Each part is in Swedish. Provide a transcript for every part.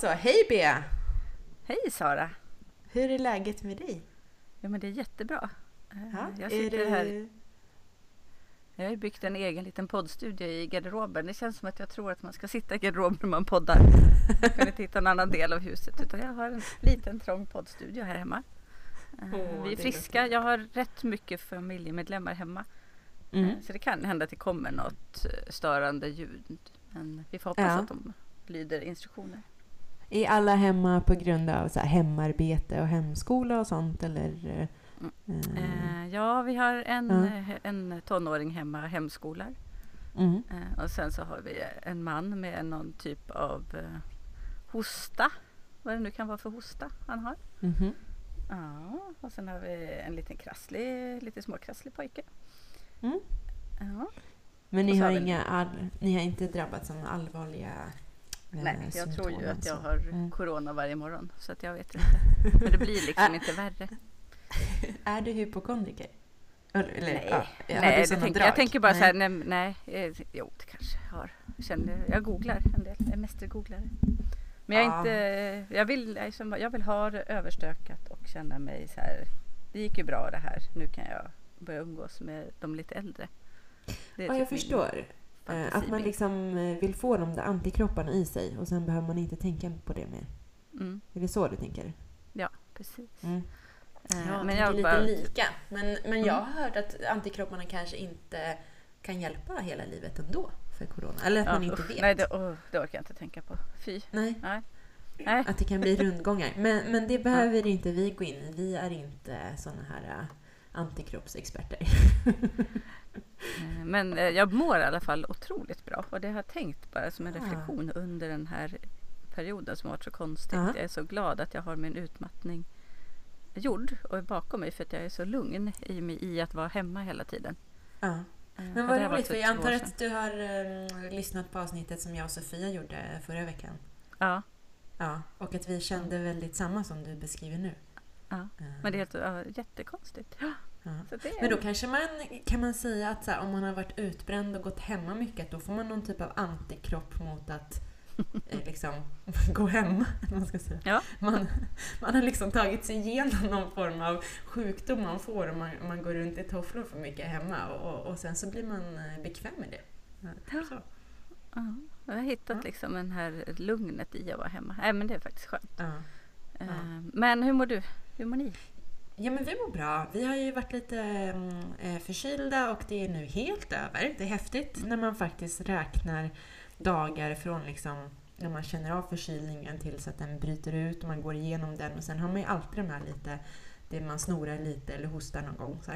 så, hej Bea! Hej Sara! Hur är läget med dig? Ja men det är jättebra. Eh, Ja, jag sitter det- här. Jag har byggt en egen liten poddstudio i garderoben. Det känns som att jag tror att man ska sitta i garderoben när man poddar. Jag kan inte hitta en annan del av huset utan jag har en liten trång poddstudio här hemma. Åh, Vi är friska. Jag har rätt mycket familjemedlemmar hemma. Mm. Eh, Så det kan hända att det kommer något störande ljud. Men vi får hoppas Ja. att de lyder instruktioner. Är alla hemma på grund av så här, hemarbete och hemskola och sånt eller? eh, Eh, ja, vi har en, Ja. eh, en tonåring hemma hemskolar. mm. Eh, och sen så har vi en man med någon typ av eh, hosta. Vad det nu kan vara för hosta han har. Mhm. Ja, och sen har vi en liten krasslig, lite småkrasslig pojke. Mm. Ja. Men ni har, har inga all, ni har inte drabbats av allvarliga Nej, jag tror ju att jag har Mm. corona varje morgon. Så att jag vet inte. Men det blir liksom inte värre. Är du hypokondriker? Eller, Nej, ja, nej såna tänker, jag tänker bara Nej. så här, nej, nej, eh, jo det kanske jag har. Jag, känner, jag googlar en del, jag är mästergooglare. Men jag, är Ja. inte, jag, vill, jag, känner- jag vill ha det överstökat och känna mig så här, det gick ju bra det här, nu kan jag börja umgås med de lite äldre. Ja, jag typ min förstår. Eh, Att man liksom eh, vill få de där antikropparna i sig och sen behöver man inte tänka på det mer. Mm, Är det så du tänker? precis. Mm. Eh, Ja, men jag jag lite bara, lika. Men, men jag Mm. har hört att antikropparna kanske inte kan hjälpa hela livet ändå för corona. Eller att ja, man inte usch, vet. Nej, det, åh, det orkar jag inte tänka på. Fy. Nej, Nej. att det kan bli rundgångar. Men, men det behöver inte vi gå in i. Vi är inte såna här antikroppsexperter. Men eh, jag mår i alla fall otroligt bra och det har jag tänkt bara som en reflektion under den här perioden som har varit så konstigt. Ja. Jag är så glad att jag har min utmattning gjord och bakom mig för att jag är så lugn i mig i att vara hemma hela tiden. Ja. Eh, Men vad roligt, för jag antar att du har eh, lyssnat på avsnittet som jag och Sofia gjorde förra veckan. Ja, Ja, och att vi kände väldigt samma som du beskriver nu. Ja, men det är helt, ja, jättekonstigt. Ja. Det är, Men då kanske man kan man säga att här, om man har varit utbränd och gått hemma mycket, att då får man någon typ av antikropp mot att eh, liksom gå hem. Man, ska säga. Ja. Man, man har liksom tagit sig igenom någon form av sjukdom man får om man, man går runt i tofflor för mycket hemma och, och sen så blir man eh, bekväm med det. Ja, så. ja, jag har hittat Ja. liksom den här lugnet i att vara hemma. Nej, men det är faktiskt skönt. Ja. Eh, Ja. Men hur mår du? Hur mår ni? Ja, men vi mår bra. Vi har ju varit lite mm, eh, förkylda och det är nu helt över. Det är häftigt när man faktiskt räknar dagar från liksom när man känner av förkylningen tills att den bryter ut och man går igenom den och sen har man ju alltid de här lite, det man snorar lite eller hostar någon gång. Så.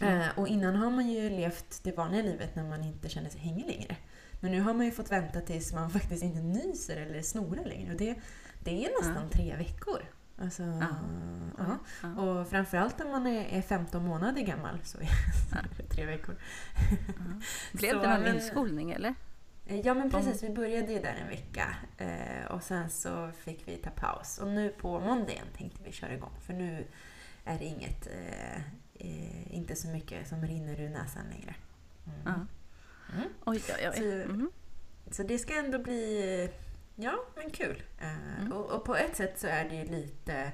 Mm. Eh, och innan har man ju levt det vanliga livet när man inte känner sig hängig längre. Men nu har man ju fått vänta tills man faktiskt inte nyser eller snorar längre och det, det är nästan Ja. tre veckor. Alltså, ja. Ja. Och framförallt om man är är 15 månader gammal så är det tre veckor. Ja. Blev Så, det någon inskolning eller? Eh, Ja men precis, vi började ju där en vecka eh, och sen så fick vi ta paus. Och nu på måndagen tänkte vi köra igång för nu är det inget, eh, inte så mycket som rinner ur näsan längre. Mm. Ja. Mm. Oj, oj, oj. Så- Mhm. Så det ska ändå bli, ja men kul. Eh, Mm. och, och på ett sätt så är det ju lite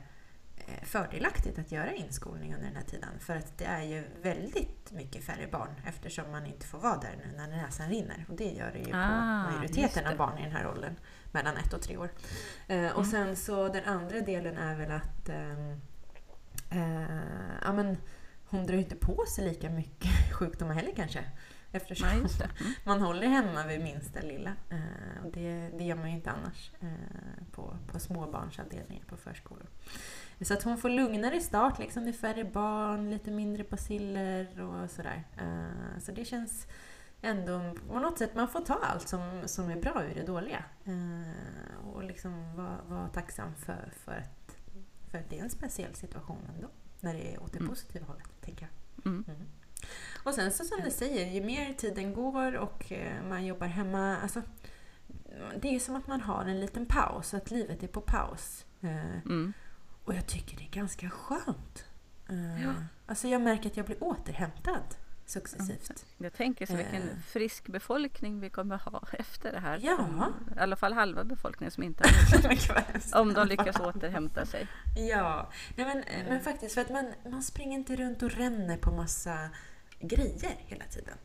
eh, fördelaktigt att göra inskolning under den här tiden. För att det är ju väldigt mycket färre barn eftersom man inte får vara där nu när näsan rinner. Och det gör det ju Ah, på just majoriteten av barn i den här åldern. Mellan ett och tre år. Eh, och Mm. sen så den andra delen är väl att ehm, eh, ja, men, hon drar ju inte på sig lika mycket sjukdomar heller kanske. Eftersom Ja. Mm. man håller hemma vid minsta lilla. Eh, och det, det gör man ju inte annars eh, på, på småbarnsavdelningar på förskolor. Så att hon får lugnare start, liksom. det är färre barn, lite mindre baciller och sådär. Eh, så det känns ändå på något sätt, man får ta allt som, som är bra ur det dåliga. Eh, och liksom vara vara tacksam för, för, att, för att det är en speciell situation ändå. När det är åt det Mm. positiva hållet, tänker jag. Mm. Mm. Och sen så som du säger, ju mer tiden går och eh, man jobbar hemma, alltså det är som att man har en liten paus, att livet är på paus. Eh, Mm. och jag tycker det är ganska skönt. Eh, Ja. Alltså jag märker att jag blir återhämtad. successivt. Jag tänker så vilken frisk befolkning vi kommer ha efter det här. Ja. Om, I alla fall halva befolkningen som inte har Om de lyckas återhämta sig. Ja, nej men, men faktiskt för att man, man springer inte runt och ränner på massa grejer hela tiden.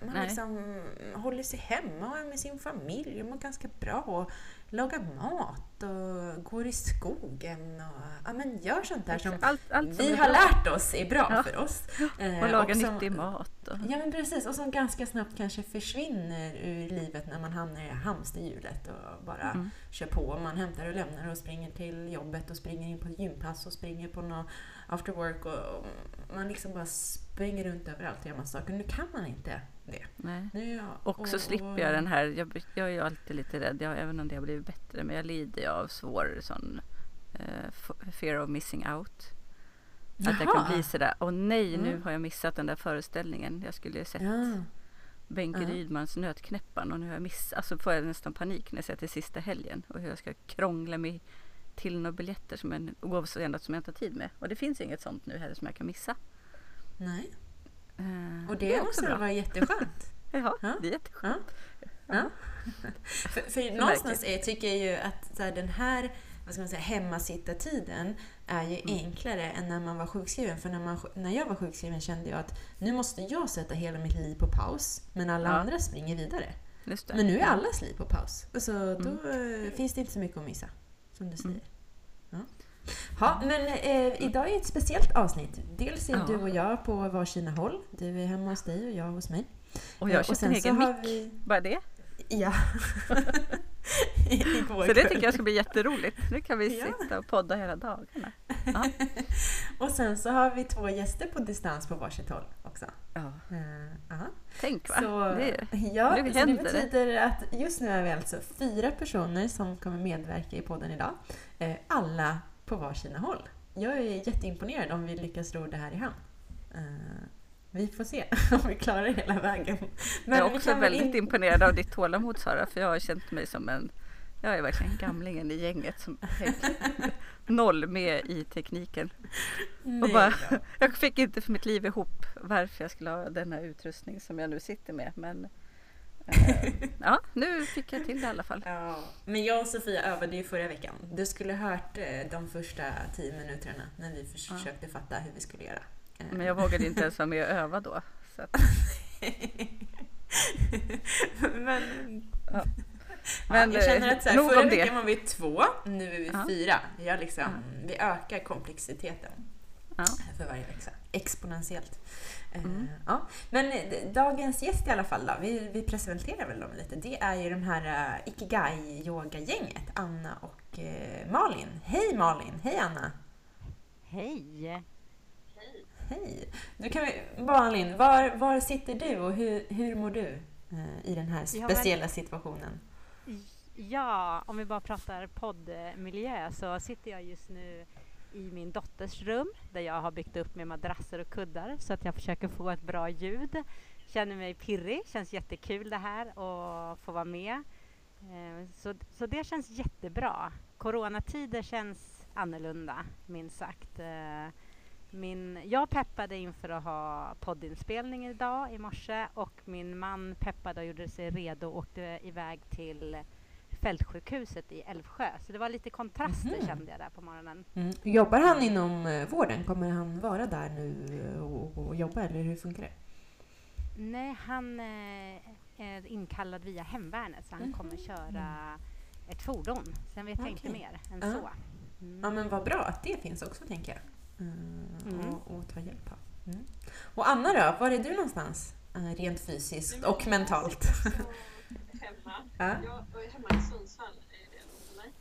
Man Nej. liksom håller sig hemma med sin familj och mår ganska bra och lagar mat och går i skogen och ja, men gör sånt där som Allt, allt som vi har lärt oss är bra Ja. för oss. Eh, Och laga som- nyttig mat. Och, Ja men precis, och som ganska snabbt kanske försvinner ur livet när man hamnar i hamsterhjulet och bara Mm. kör på. Man hämtar och lämnar och springer till jobbet och springer in på ett gympass och springer på något after work och och man liksom bara springer runt överallt och gör massa saker. Nu kan man inte det. nej. Nu är jag, Och så slipper jag den här, jag, jag är ju alltid lite rädd, jag, även om det har blivit bättre, men jag lider ju av svår sån f- fear of missing out. Att jag kan bli sådär, åh nej nu Mm. har jag missat den där föreställningen. Jag skulle ju sett Ja. Benke Ja. Rydmans Nötknäpparen och nu har jag missat, alltså får jag nästan panik när jag ser till sista helgen och hur jag ska krångla mig till några biljetter som jag, oavsett som jag inte har tid med. Och det finns inget sånt nu heller som jag kan missa. Nej. Eh, Och det, är också vara jätteskönt? Ja, Ja. det är jätteskönt. Ja. För, för någonstans är, tycker jag ju att så här, den här vad ska man säga, hemmasittartiden är ju Mm. enklare än när man var sjukskriven. För när, man, när jag var sjukskriven kände jag att nu måste jag sätta hela mitt liv på paus, men alla Ja. andra springer vidare. Det. Men nu är allas liv på paus. Och så, då Mm. eh, finns det inte så mycket att missa, som du säger. Ja. Ja, men eh, idag är ett speciellt avsnitt. Dels är Ja. du och jag på varsina håll. Du är hemma hos dig och jag hos mig. Och Eh, jag köpte en sen så egen har mick. vi- Bara det. Ja. Så det tycker jag ska bli jätteroligt. Nu kan vi Ja. sitta och podda hela dagarna. Ja. Och sen så har vi två gäster på distans på varsitt håll också. Ja. Eh, ja. Tänk va? Så, Det ja, nu så det händer det. betyder att just nu är vi alltså fyra personer som kommer medverka i podden idag. Eh, alla på varsina håll. Jag är jätteimponerad om vi lyckas ro det här i hamn. Eh, vi får se om vi klarar hela vägen. Men jag är också väldigt in- imponerad av ditt tålamod Sara, för jag har känt mig som en jag är verkligen gamlingen i gänget som noll med i tekniken. Nej Och bara, jag fick inte för mitt liv ihop varför jag skulle ha denna utrustning som jag nu sitter med. Men ja, nu fick jag till det i alla fall. Ja, men jag och Sofia övade ju förra veckan. Du skulle hört eh, de första tio minuterna när vi försökte fatta hur vi skulle göra. Eh, Men jag vågade inte ens vara med och öva då. Så att, men, ja. men Men, jag känner att så här, förra veckan var vi två, nu är vi Ja. fyra. Jag liksom, Vi ökar komplexiteten Ja. för varje vecka. Exponentiellt. Eh, Mm. ja. Men eh, dagens gäst i alla fall då, vi, vi presenterar väl dem lite. Det är ju de här uh, Ikigai-yoga-gänget, Anna och eh, Malin. Hej Malin! Hej Anna! Hej! Hej! Du kan, vi- Malin, var, var sitter du och hur, hur mår du eh, i den här Ja, speciella situationen? Ja, om vi bara pratar poddmiljö så sitter jag just nu i min dotters rum där jag har byggt upp med madrasser och kuddar så att jag försöker få ett bra ljud. Känner mig pirrig, känns jättekul det här och få vara med. Eh, så, så det känns jättebra. Coronatider känns annorlunda, minst sagt. Eh, min, jag peppade inför att ha poddinspelning idag i morse och min man peppade och gjorde sig redo och åkte iväg till fältsjukhuset i Älvsjö. Så det var lite kontraster Mhm. kände jag där på morgonen. Mm. Jobbar han inom eh, vården? Kommer han vara där nu eh, och, och jobba eller hur funkar det? Nej, han eh, är inkallad via hemvärnet så han Mhm. kommer köra ett fordon. Sen vet jag inte mer än Ja. så. Mm. Ja men vad bra att det finns också tänker jag. Mm. Och, och ta hjälp av. Mm. Och Anna då, var är du någonstans? Rent fysiskt och mentalt. hemma. Ja. Jag är hemma i Sundsvall är det för mig.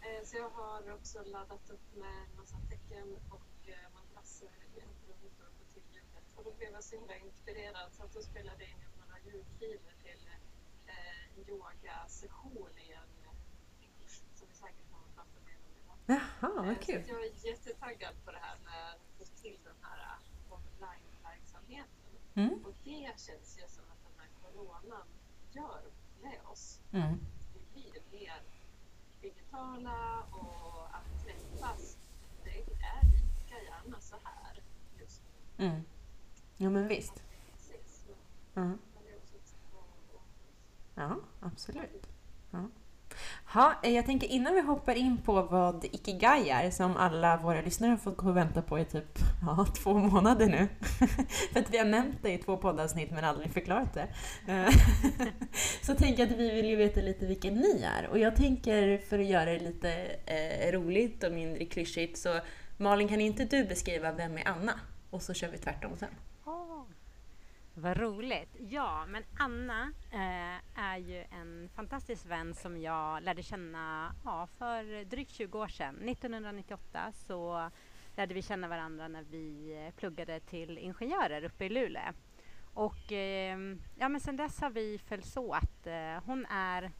Eh, Så jag har också laddat upp med en massa tecken och eh, madrasser i och på till ljudet. Och då blev jag så himla inspirerad så att då spelade jag in några ljudfiler till eh, en yogasession i en kurs som vi säkert kommer att prata mer om idag. Jaha, vad så kul. att jag är jättetaggad på det här med att få till den här online-verksamheten. Mm. Och det känns ju som att den här coronan gör med oss. Mm. Vi blir mer digitala och att träffas, det är lika gärna så här just nu. Mm. Ja men visst. Att- att- Ja, absolut. Ja. Ha, eh, jag tänker innan vi hoppar in på vad Ikigai är, som alla våra lyssnare har fått gå och vänta på i typ ja, två månader nu. För att vi har nämnt det i två poddavsnitt men aldrig förklarat det. Eh, så tänker jag att vi vill ju veta lite vilka ni är. Och jag tänker för att göra det lite eh, roligt och mindre klyschigt så Malin, kan inte du beskriva vem är Anna? Och så kör vi tvärtom sen. Vad roligt! Ja, men Anna eh, är ju en fantastisk vän som jag lärde känna ja, för drygt 20 år sedan. 1998 så lärde vi känna varandra när vi pluggade till ingenjörer uppe i Luleå. Och eh, ja, men sen dess har vi följts åt. Eh, hon är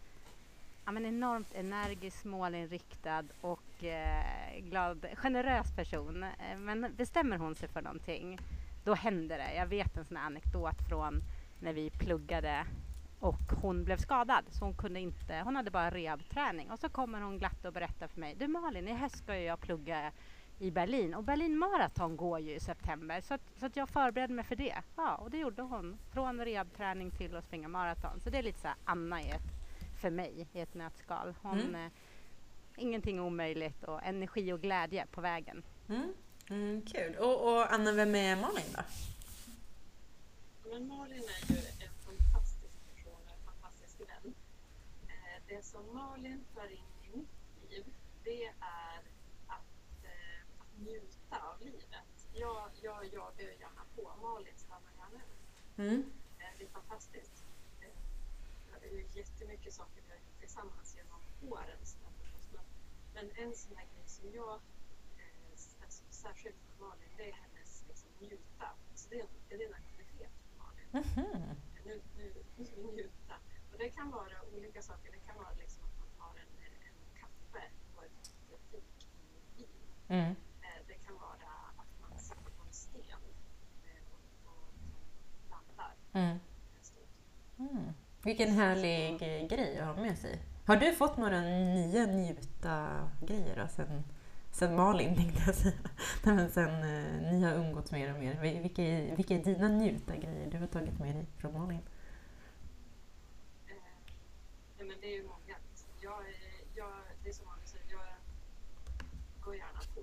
ja, men enormt energisk, målinriktad och eh, glad, generös person. Eh, men bestämmer hon sig för någonting då händer det. Jag vet en sån här anekdot från när vi pluggade och hon blev skadad så hon kunde inte, hon hade bara rehabträning och så kommer hon glatt och berättar för mig, du Malin i höst ska jag plugga i Berlin och Berlin Marathon går ju i september så att, så att jag förberedde mig för det. Ja, och det gjorde hon. Från rehabträning till att springa maraton. Så det är lite så Anna i ett, för mig i ett nötskal. Hon, Mm. eh, ingenting omöjligt och energi och glädje på vägen. Mm. Mm, kul. Och, och Anna, vem är Malin då? Men Malin är ju en fantastisk person och en fantastisk vän. Eh, Det som Malin för in i mitt liv, det är att, eh, att njuta av livet. Jag, jag jagar ju gärna på, Malin stannar gärna. Mm. Eh, Det är fantastiskt. Det är ju jättemycket saker vi har gjort tillsammans genom åren. Men, en sån här grej som jag särskilt för Malin, det är hennes liksom, njuta. Så det är, en, det är en aktivitet för Malin. Mhm. Nu, nu, nu njuta. Och det kan vara olika saker. Det kan vara liksom att man tar en, en kaffe på ett fik i Wien. Mm. Eh, Det kan vara att man sitter på en sten eh, och, och landar Mm. Mm. Vilken härlig grej att ha med sig. Har du fått några nya njuta-grejer sen, sen Malin tänkte jag säga? Nej, men sen eh, ni har umgåtts mer och mer. Vil- Vilka är, vilka är dina njuta-grejer du har tagit med dig från Malin? Eh, nej, men det är ju många. Jag, är- jag, det är som Malin säger, jag går gärna på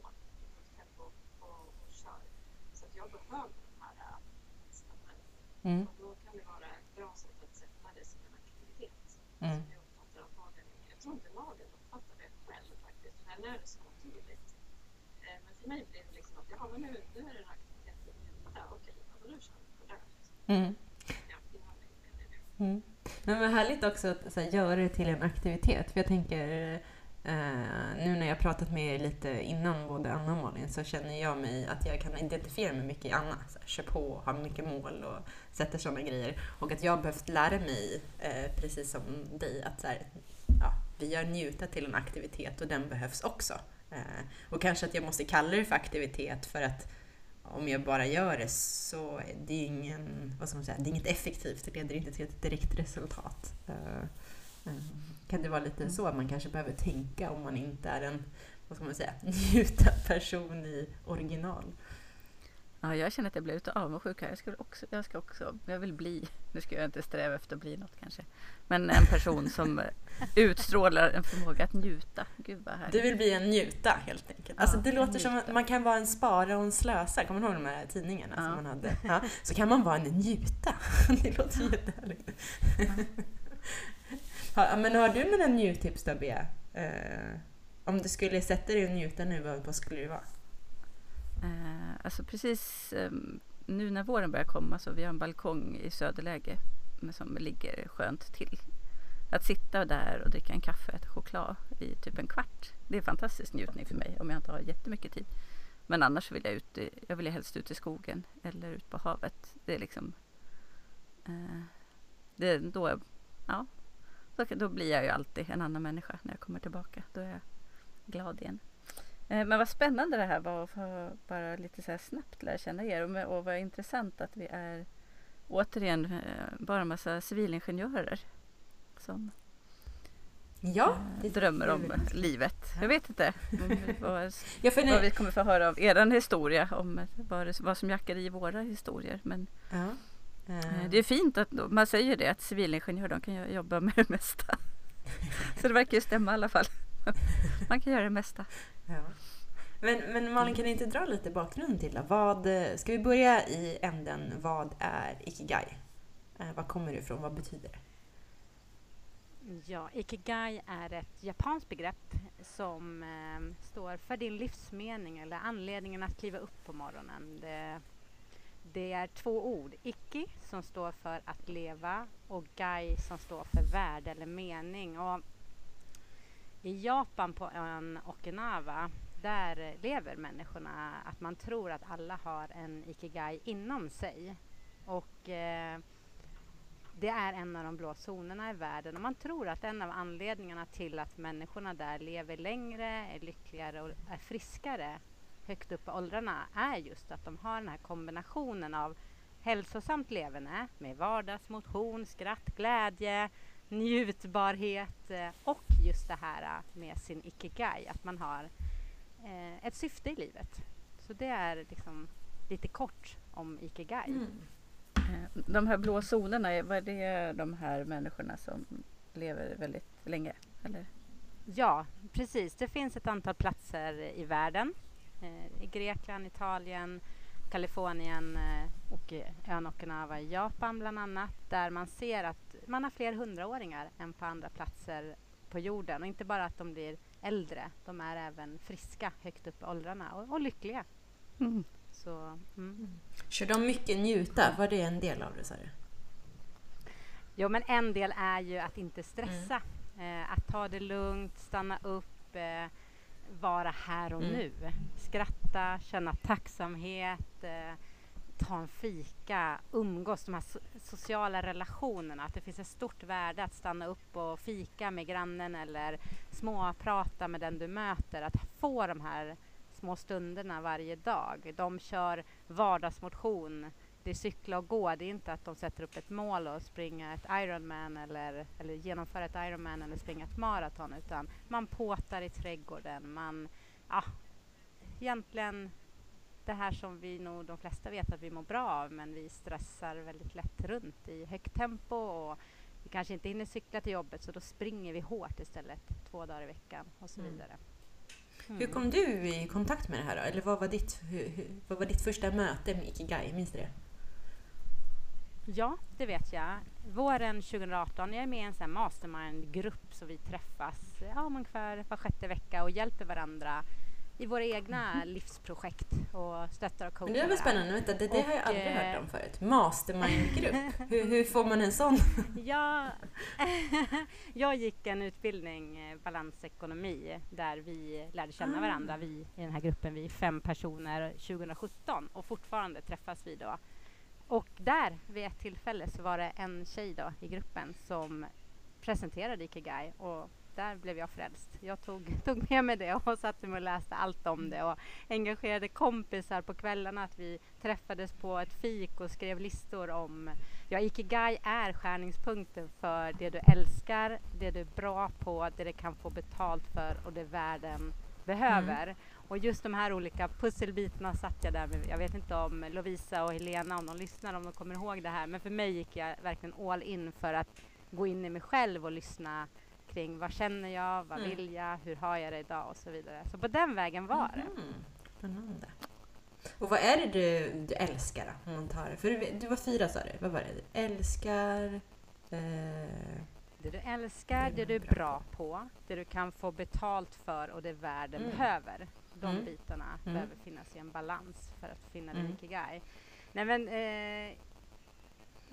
och, och kör. Så jag behöver de här äh, stannar. Mm. Och då kan det vara ett bra sätt att sätta det som en aktivitet. Mm. Som jag uppfattar att Malin är. Jag tror inte Malin uppfattar det själv faktiskt. För henne är det så naturligt. Eh, men för mig blir det liksom att ja, men nu, nu är det en aktivitet att njuta. Okej, ja, men då kör vi på det. Mm. Mm. Men vad härligt också att så här, göra det till en aktivitet. För jag tänker, eh, nu när jag pratat med er lite innan, både Anna och Malin, så känner jag mig att jag kan identifiera mig mycket i Anna. Så här, kör på, har mycket mål och sätter sådana grejer. Och att jag har behövt lära mig, eh, precis som dig, att så här, ja, vi gör njuta till en aktivitet och den behövs också. Eh, och kanske att jag måste kalla det för aktivitet för att om jag bara gör det så är det ju ingen, vad ska man säga, det är inget effektivt, det leder inte till ett direkt resultat. Eh, eh, kan det vara lite så att man kanske behöver tänka om man inte är en, vad ska man säga, njuta-person i original? Ja, jag känner att jag blev lite avundsjuk här. Jag, skulle också, jag ska också, jag vill bli, nu ska jag inte sträva efter att bli något kanske, men en person som utstrålar en förmåga att njuta. Gud vad härligt. Du vill bli en njuta helt enkelt. Alltså Ja, det låter som njuta. att man kan vara en spara och en slösa. Kommer du ihåg de här tidningarna Ja. som man hade? Ja. Så kan man vara en njuta. Det låter jättehärligt. Ja, men har du några njuttips då, Bea? Eh, om du skulle sätta dig och njuta nu, vad skulle det vara? Eh, alltså precis eh, nu när våren börjar komma så vi har en balkong i söderläge som ligger skönt till. Att sitta där och dricka en kaffe och äta choklad i typ en kvart. Det är fantastisk njutning för mig om jag inte har jättemycket tid. Men annars vill jag ut, i, jag vill helst ut i skogen eller ut på havet. Det är liksom eh, det är då, ja, då, då blir jag ju alltid en annan människa när jag kommer tillbaka. Då är jag glad igen. Eh, Men vad spännande det här var att få bara lite så snabbt lära känna er och, och vad intressant att vi är återigen eh, bara en massa civilingenjörer som Ja, eh, drömmer om livet. Jag vet inte vad, vad vi kommer få höra av er historia om vad, vad som jackar i våra historier. Men ja. Det är fint att man säger det att civilingenjörer de kan jo- jobba med det mesta. Så det verkar ju stämma i alla fall. Man kan göra det mesta. Ja. Men, men Malin, kan du inte dra lite bakgrund till det? Vad, eh, ska vi börja i änden, vad är Ikigai? Eh, var kommer det ifrån? Vad betyder det? Ja, Ikigai är ett japanskt begrepp som eh, står för din livsmening eller anledningen att kliva upp på morgonen. Det, det är två ord. Iki som står för att leva och Gai som står för värde eller mening. Och i Japan på ön Okinawa där lever människorna att man tror att alla har en Ikigai inom sig. Och eh, det är en av de blå zonerna i världen och man tror att en av anledningarna till att människorna där lever längre, är lyckligare och är friskare högt upp i åldrarna är just att de har den här kombinationen av hälsosamt leverne med vardagsmotion, skratt, glädje, njutbarhet eh, och just det här eh, med sin ikigai, att man har eh, ett syfte i livet. Så det är liksom lite kort om ikigai. Eh, De här blå zonerna, är- det de här människorna som lever väldigt länge? Eller? Ja, precis. Det finns ett antal platser i världen. I Grekland, Italien, Kalifornien och eh, ön Okinawa i Japan bland annat. Där man ser att man har fler hundraåringar än på andra platser på jorden. Och inte bara att de blir äldre, de är även friska högt upp i åldrarna och, och lyckliga. Mm. Så, mm. Kör de mycket njuta? Var det en del av det, du? Jo, men en del är ju att inte stressa. Eh, att ta det lugnt, stanna upp, eh, vara här och Mm. nu. Skratta, känna tacksamhet, eh, ta en fika, umgås, de här sociala relationerna. Att det finns ett stort värde att stanna upp och fika med grannen eller småprata med den du möter. Att få de här små stunderna varje dag. De kör vardagsmotion det är cykla och gå. Det är inte att de sätter upp ett mål och springa ett Ironman eller, eller genomföra ett Ironman eller springa ett maraton utan man påtar i trädgården. Man, ja, egentligen det här som vi nog de flesta vet att vi mår bra av men vi stressar väldigt lätt runt i högt tempo och vi kanske inte hinner cykla till jobbet så då springer vi hårt istället två dagar i veckan och så Mm. vidare. Hur kom du i kontakt med det här då? Eller vad var ditt, hur, hur, vad var ditt första möte med Ikigai? Minns du det? Ja, det vet jag. Våren 2018, jag är med i en sån mastermind-grupp så vi träffas ja, ungefär var sjätte vecka och hjälper varandra i våra egna livsprojekt och stöttar och coachar Men det var spännande. Vänta, det, det har jag Och, aldrig eh, hört om förut. Mastermind-grupp. hur, hur får man en sån? Ja, jag gick en utbildning, eh, balansekonomi, där vi lärde känna Ah. varandra. Vi i den här gruppen, vi är fem personer 2017 och fortfarande träffas vi då. Och där vid ett tillfälle så var det en tjej då i gruppen som presenterade Ikigai och där blev jag frälst. Jag tog, tog med mig det och satte mig och läste allt om det och engagerade kompisar på kvällarna att vi träffades på ett fik och skrev listor om Ja, Ikigai är skärningspunkten för det du älskar, det du är bra på, det du kan få betalt för och det världen behöver. Och just de här olika pusselbitarna satt jag där med. Jag vet inte om Lovisa och Helena, om de lyssnar, om de kommer ihåg det här. Men för mig gick jag verkligen all in för att gå in i mig själv och lyssna kring vad känner jag, vad Mm. vill jag, hur har jag det idag och så vidare. Så på den vägen var det. Mhm. Spännande. Och vad är det du, du älskar då? Om man tar, för du, du var fyra sa du. Vad var det? Du älskar... Eh, Det du älskar, det du är bra på, det du kan få betalt för och det världen Mm. behöver. De Mm. bitarna Mm. behöver finnas i en balans för att finna din Mm. ikigai. Nej men, eh,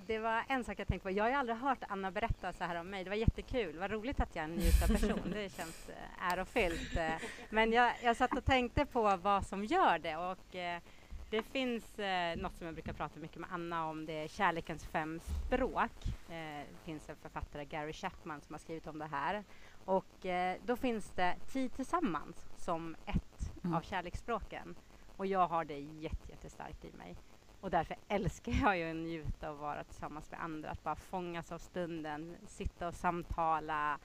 det var en sak jag tänkte på. Jag har ju aldrig hört Anna berätta så här om mig. Det var jättekul. Vad roligt att jag är en njutarperson. Det känns eh, ärofyllt. Eh, Men jag, jag satt och tänkte på vad som gör det och eh, det finns eh, något som jag brukar prata mycket med Anna om. Det är kärlekens fem språk. Eh, det finns en författare, Gary Chapman, som har skrivit om det här. Och eh, då finns det tid tillsammans som ett Mm. av kärleksspråken. Och jag har det jätte, jättestarkt i mig. Och därför älskar jag ju att njuta och vara tillsammans med andra. Att bara fångas av stunden, sitta och samtala,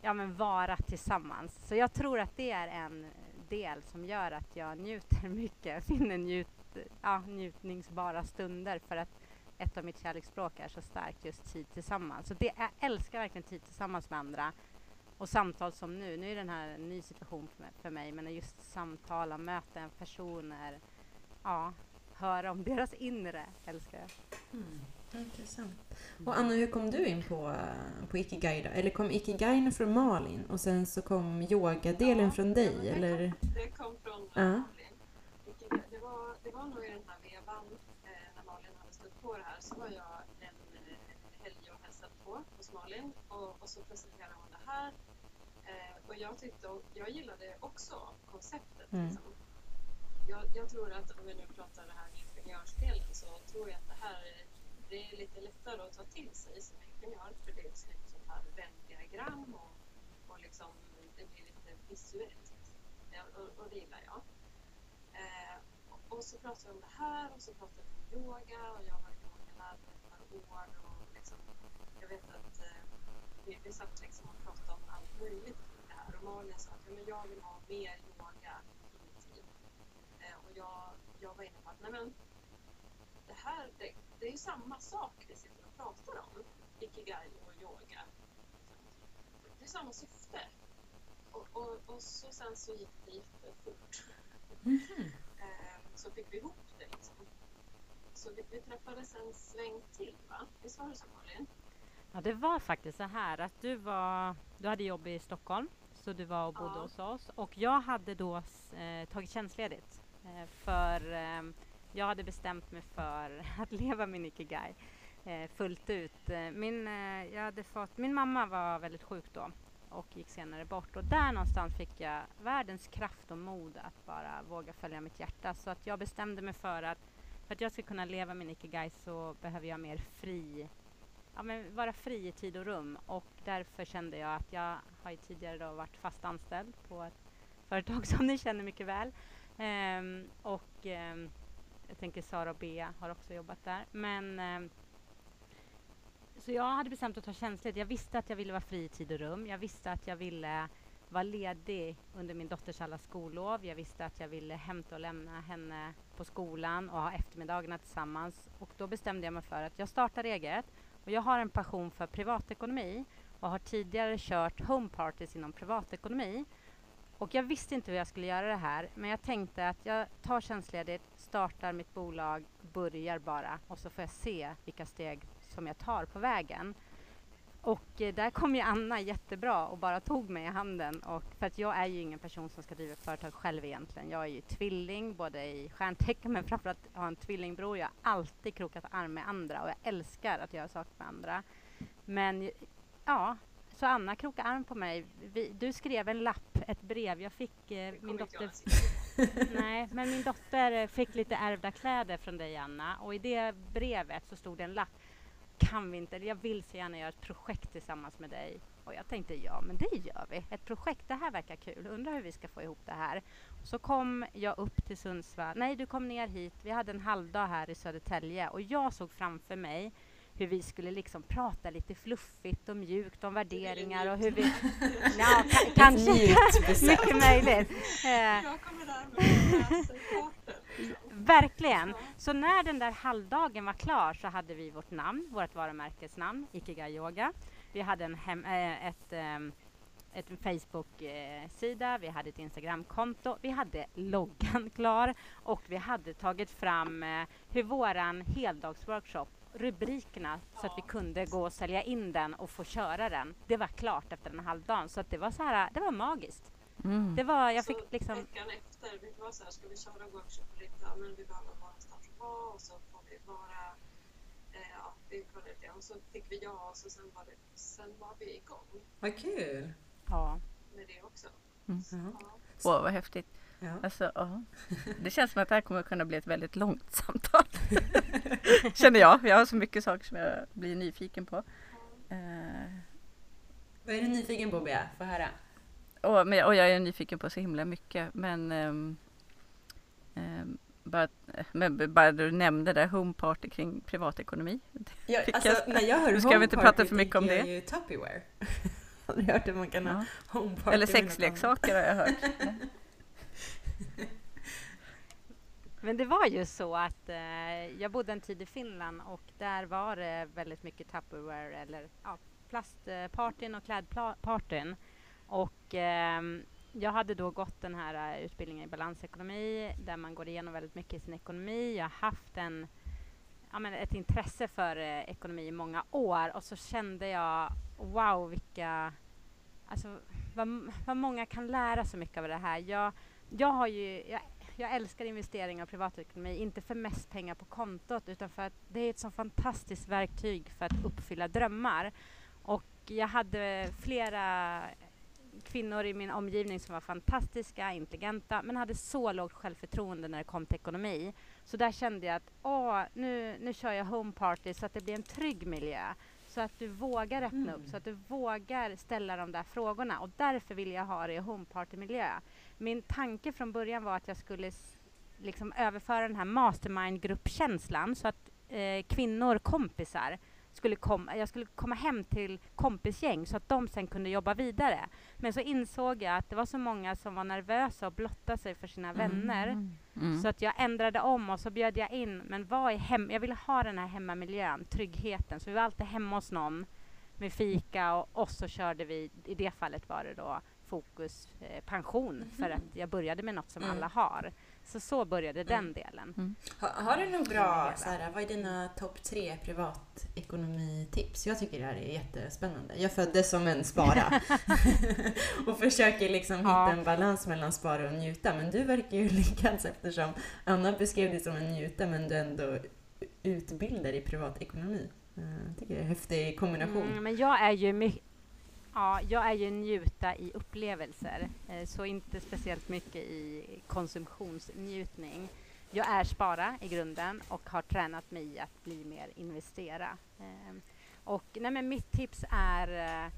ja men vara tillsammans. Så jag tror att det är en del som gör att jag njuter mycket, finner njut, ja, njutningsbara stunder för att ett av mitt kärleksspråk är så starkt just tid tillsammans. Så det, jag älskar verkligen tid tillsammans med andra. Och samtal som nu, nu är den här en ny situation för mig, för mig men just samtala, möten, personer, ja, höra om deras inre älskar jag. Mm. Intressant. Och Anna, hur kom du in på, eh, på Ikigai då? Eller kom Ikigai från Malin och sen så kom yogadelen Ja, från ja, dig? men det eller? Kom, det kom från Ja. uh. Malin. Det, var, det var nog i den här vevan eh, när Malin hade stött på det här så var jag en eh, helg och hälsade på hos Malin och, och så presenterade hon det här. Och jag tyckte, jag gillade också konceptet. Mm. Liksom. Jag, jag tror att om vi nu pratar det här med ingenjörsdelen så tror jag att det här är, det är lite lättare att ta till sig som ingenjör för det är ett snyggt sånt här Venn-diagram och, och liksom, det blir lite visuellt. Ja, och, och det gillar jag. Eh, och, och så pratar vi om det här och så pratar vi om yoga och jag har varit yogalärare ett par år och liksom, jag vet att eh, vi, vi satt liksom och pratade om allt möjligt kring det här och Malin sa att ja, men jag vill ha mer yoga i mitt liv. Eh, och jag, jag var inne på att nej men, det här det, det är ju samma sak vi sitter och pratar om, ikigai och yoga. Det är samma syfte. Och, och, och så sen så gick det jättefort. Mhm. Eh, så fick vi ihop det liksom. Så vi, vi träffades en sväng till va? Visst var det så Malin? Ja, det var faktiskt så här att du var, du hade jobb i Stockholm, så du var och bodde Ja. hos oss och jag hade då eh, tagit tjänstledigt Eh, för ehm, jag hade bestämt mig för att leva min ikigai eh, fullt ut. Eh, min, jag hade fått, min mamma var väldigt sjuk då och gick senare bort och där någonstans fick jag världens kraft och mod att bara våga följa mitt hjärta så att jag bestämde mig för att för att jag ska kunna leva min ikigai så behöver jag mer fri ja, men vara fri i tid och rum och därför kände jag att jag har ju tidigare då varit fast anställd på ett företag som ni känner mycket väl. Ehm, och ehm, jag tänker Sara och Bea har också jobbat där. Men ehm, så jag hade bestämt att ta tjänstledigt. Jag visste att jag ville vara fri i tid och rum. Jag visste att jag ville vara ledig under min dotters alla skollov. Jag visste att jag ville hämta och lämna henne på skolan och ha eftermiddagarna tillsammans. Och då bestämde jag mig för att jag startar eget och jag har en passion för privatekonomi och har tidigare kört home parties inom privatekonomi. Och jag visste inte hur jag skulle göra det här, men jag tänkte att jag tar tjänstledigt, startar mitt bolag, börjar bara och så får jag se vilka steg som jag tar på vägen. Och eh, där kom ju Anna jättebra och bara tog mig i handen. Och, för att jag är ju ingen person som ska driva företag själv egentligen. Jag är ju tvilling, både i stjärntecken men framförallt har en tvillingbror. Jag har alltid krokat arm med andra och jag älskar att göra saker med andra. Men ja, så Anna krokade arm på mig. Vi, du skrev en lapp, ett brev. Jag fick eh, min dotter... Nej, men min dotter fick lite ärvda kläder från dig Anna och i det brevet så stod det en lapp. Kan vi inte, jag vill så gärna göra ett projekt tillsammans med dig. Och jag tänkte ja, men det gör vi. Ett projekt, det här verkar kul. Undrar hur vi ska få ihop det här. Så kom jag upp till Sundsvall. Nej, du kom ner hit. Vi hade en halvdag här i Södertälje och jag såg framför mig hur vi skulle liksom prata lite fluffigt och mjukt om värderingar och hur vi... Ja, ka- kanske. Mycket möjligt. Eh, Jag kommer där med läsarkartor. Verkligen. Så när den där halvdagen var klar så hade vi vårt namn, vårt varumärkesnamn, Ikigai Yoga. Vi hade en hem, eh, ett, ehm, ett Facebook-sida, vi hade ett Instagramkonto, vi hade loggan klar och vi hade tagit fram eh, hur våran heldagsworkshop rubrikerna så att vi kunde gå och sälja in den och få köra den. Det var klart efter en halvdag så att det var så här, det var magiskt. Mm. Det var, jag så fick liksom veckan efter, vi var så här, ska vi köra workshop? Ja, men vi behöver vara någonstans att vara och så får vi vara, eh, ja, vi kollade lite och så fick vi ja och så sen var, det, sen var vi igång Vad kul! Ja. med det också. Mm. Ja. Ja. Åh, vad häftigt. Ja. Alltså, ja. Det känns som att det här kommer kunna bli ett väldigt långt samtal. Känner jag. Jag har så mycket saker som jag blir nyfiken på. Eh, Vad är du nyfiken på Bea? Få höra. och, men, och jag är nyfiken på så himla mycket. Men ehm, ehm, bara, men bara du nämnde det, home party kring privatekonomi. Ja, alltså, jag- när jag hör Nu ska vi inte prata för mycket om det. jag ju Tupperware. Har du hört att man kan ha Ja. homeparty Eller med något annat? sexleksaker har jag hört. Men det var ju så att eh, jag bodde en tid i Finland och där var det väldigt mycket Tupperware eller ja, plastpartyn och klädpartyn. Och eh, jag hade då gått den här eh, utbildningen i balansekonomi där man går igenom väldigt mycket i sin ekonomi. Jag har haft en, ja, men ett intresse för eh, ekonomi i många år och så kände jag wow vilka, alltså vad, vad många kan lära så mycket av det här. Jag, jag har ju, jag, jag älskar investeringar och privatekonomi, inte för mest pengar på kontot utan för att det är ett så fantastiskt verktyg för att uppfylla drömmar. Och jag hade flera kvinnor i min omgivning som var fantastiska, intelligenta, men hade så lågt självförtroende när det kom till ekonomi. Så där kände jag att åh, nu, nu kör jag home party så att det blir en trygg miljö. Så att du vågar öppna mm. upp, så att du vågar ställa de där frågorna. Och därför vill jag ha det i home party-miljö. Min tanke från början var att jag skulle liksom överföra den här mastermind-gruppkänslan så att eh, kvinnor, kompisar, skulle komma, jag skulle komma hem till kompisgäng så att de sen kunde jobba vidare. Men så insåg jag att det var så många som var nervösa och blottade sig för sina mm. vänner. Mm. Så att jag ändrade om och så bjöd jag in, men var i hem, jag ville ha den här hemmamiljön, tryggheten. Så vi var alltid hemma hos någon med fika och, och så körde vi, i det fallet var det då fokus eh, pension mm. för att jag började med något som mm. alla har. Så så började mm. den delen. Mm. Ha, har du några bra, här, vad är dina topp tre privatekonomitips? Jag tycker det här är jättespännande. Jag föddes som en spara och försöker liksom hitta en balans mellan spara och njuta. Men du verkar ju lyckas eftersom Anna beskrev dig som en njuta men du ändå utbildar i privatekonomi. Eh, jag tycker det är en häftig kombination. Mm, men jag är ju mycket Ja, jag är ju njuta i upplevelser, eh, så inte speciellt mycket i konsumtionsnjutning. Jag är spara i grunden och har tränat mig i att bli mer investera. Eh, och nej, men mitt tips är eh,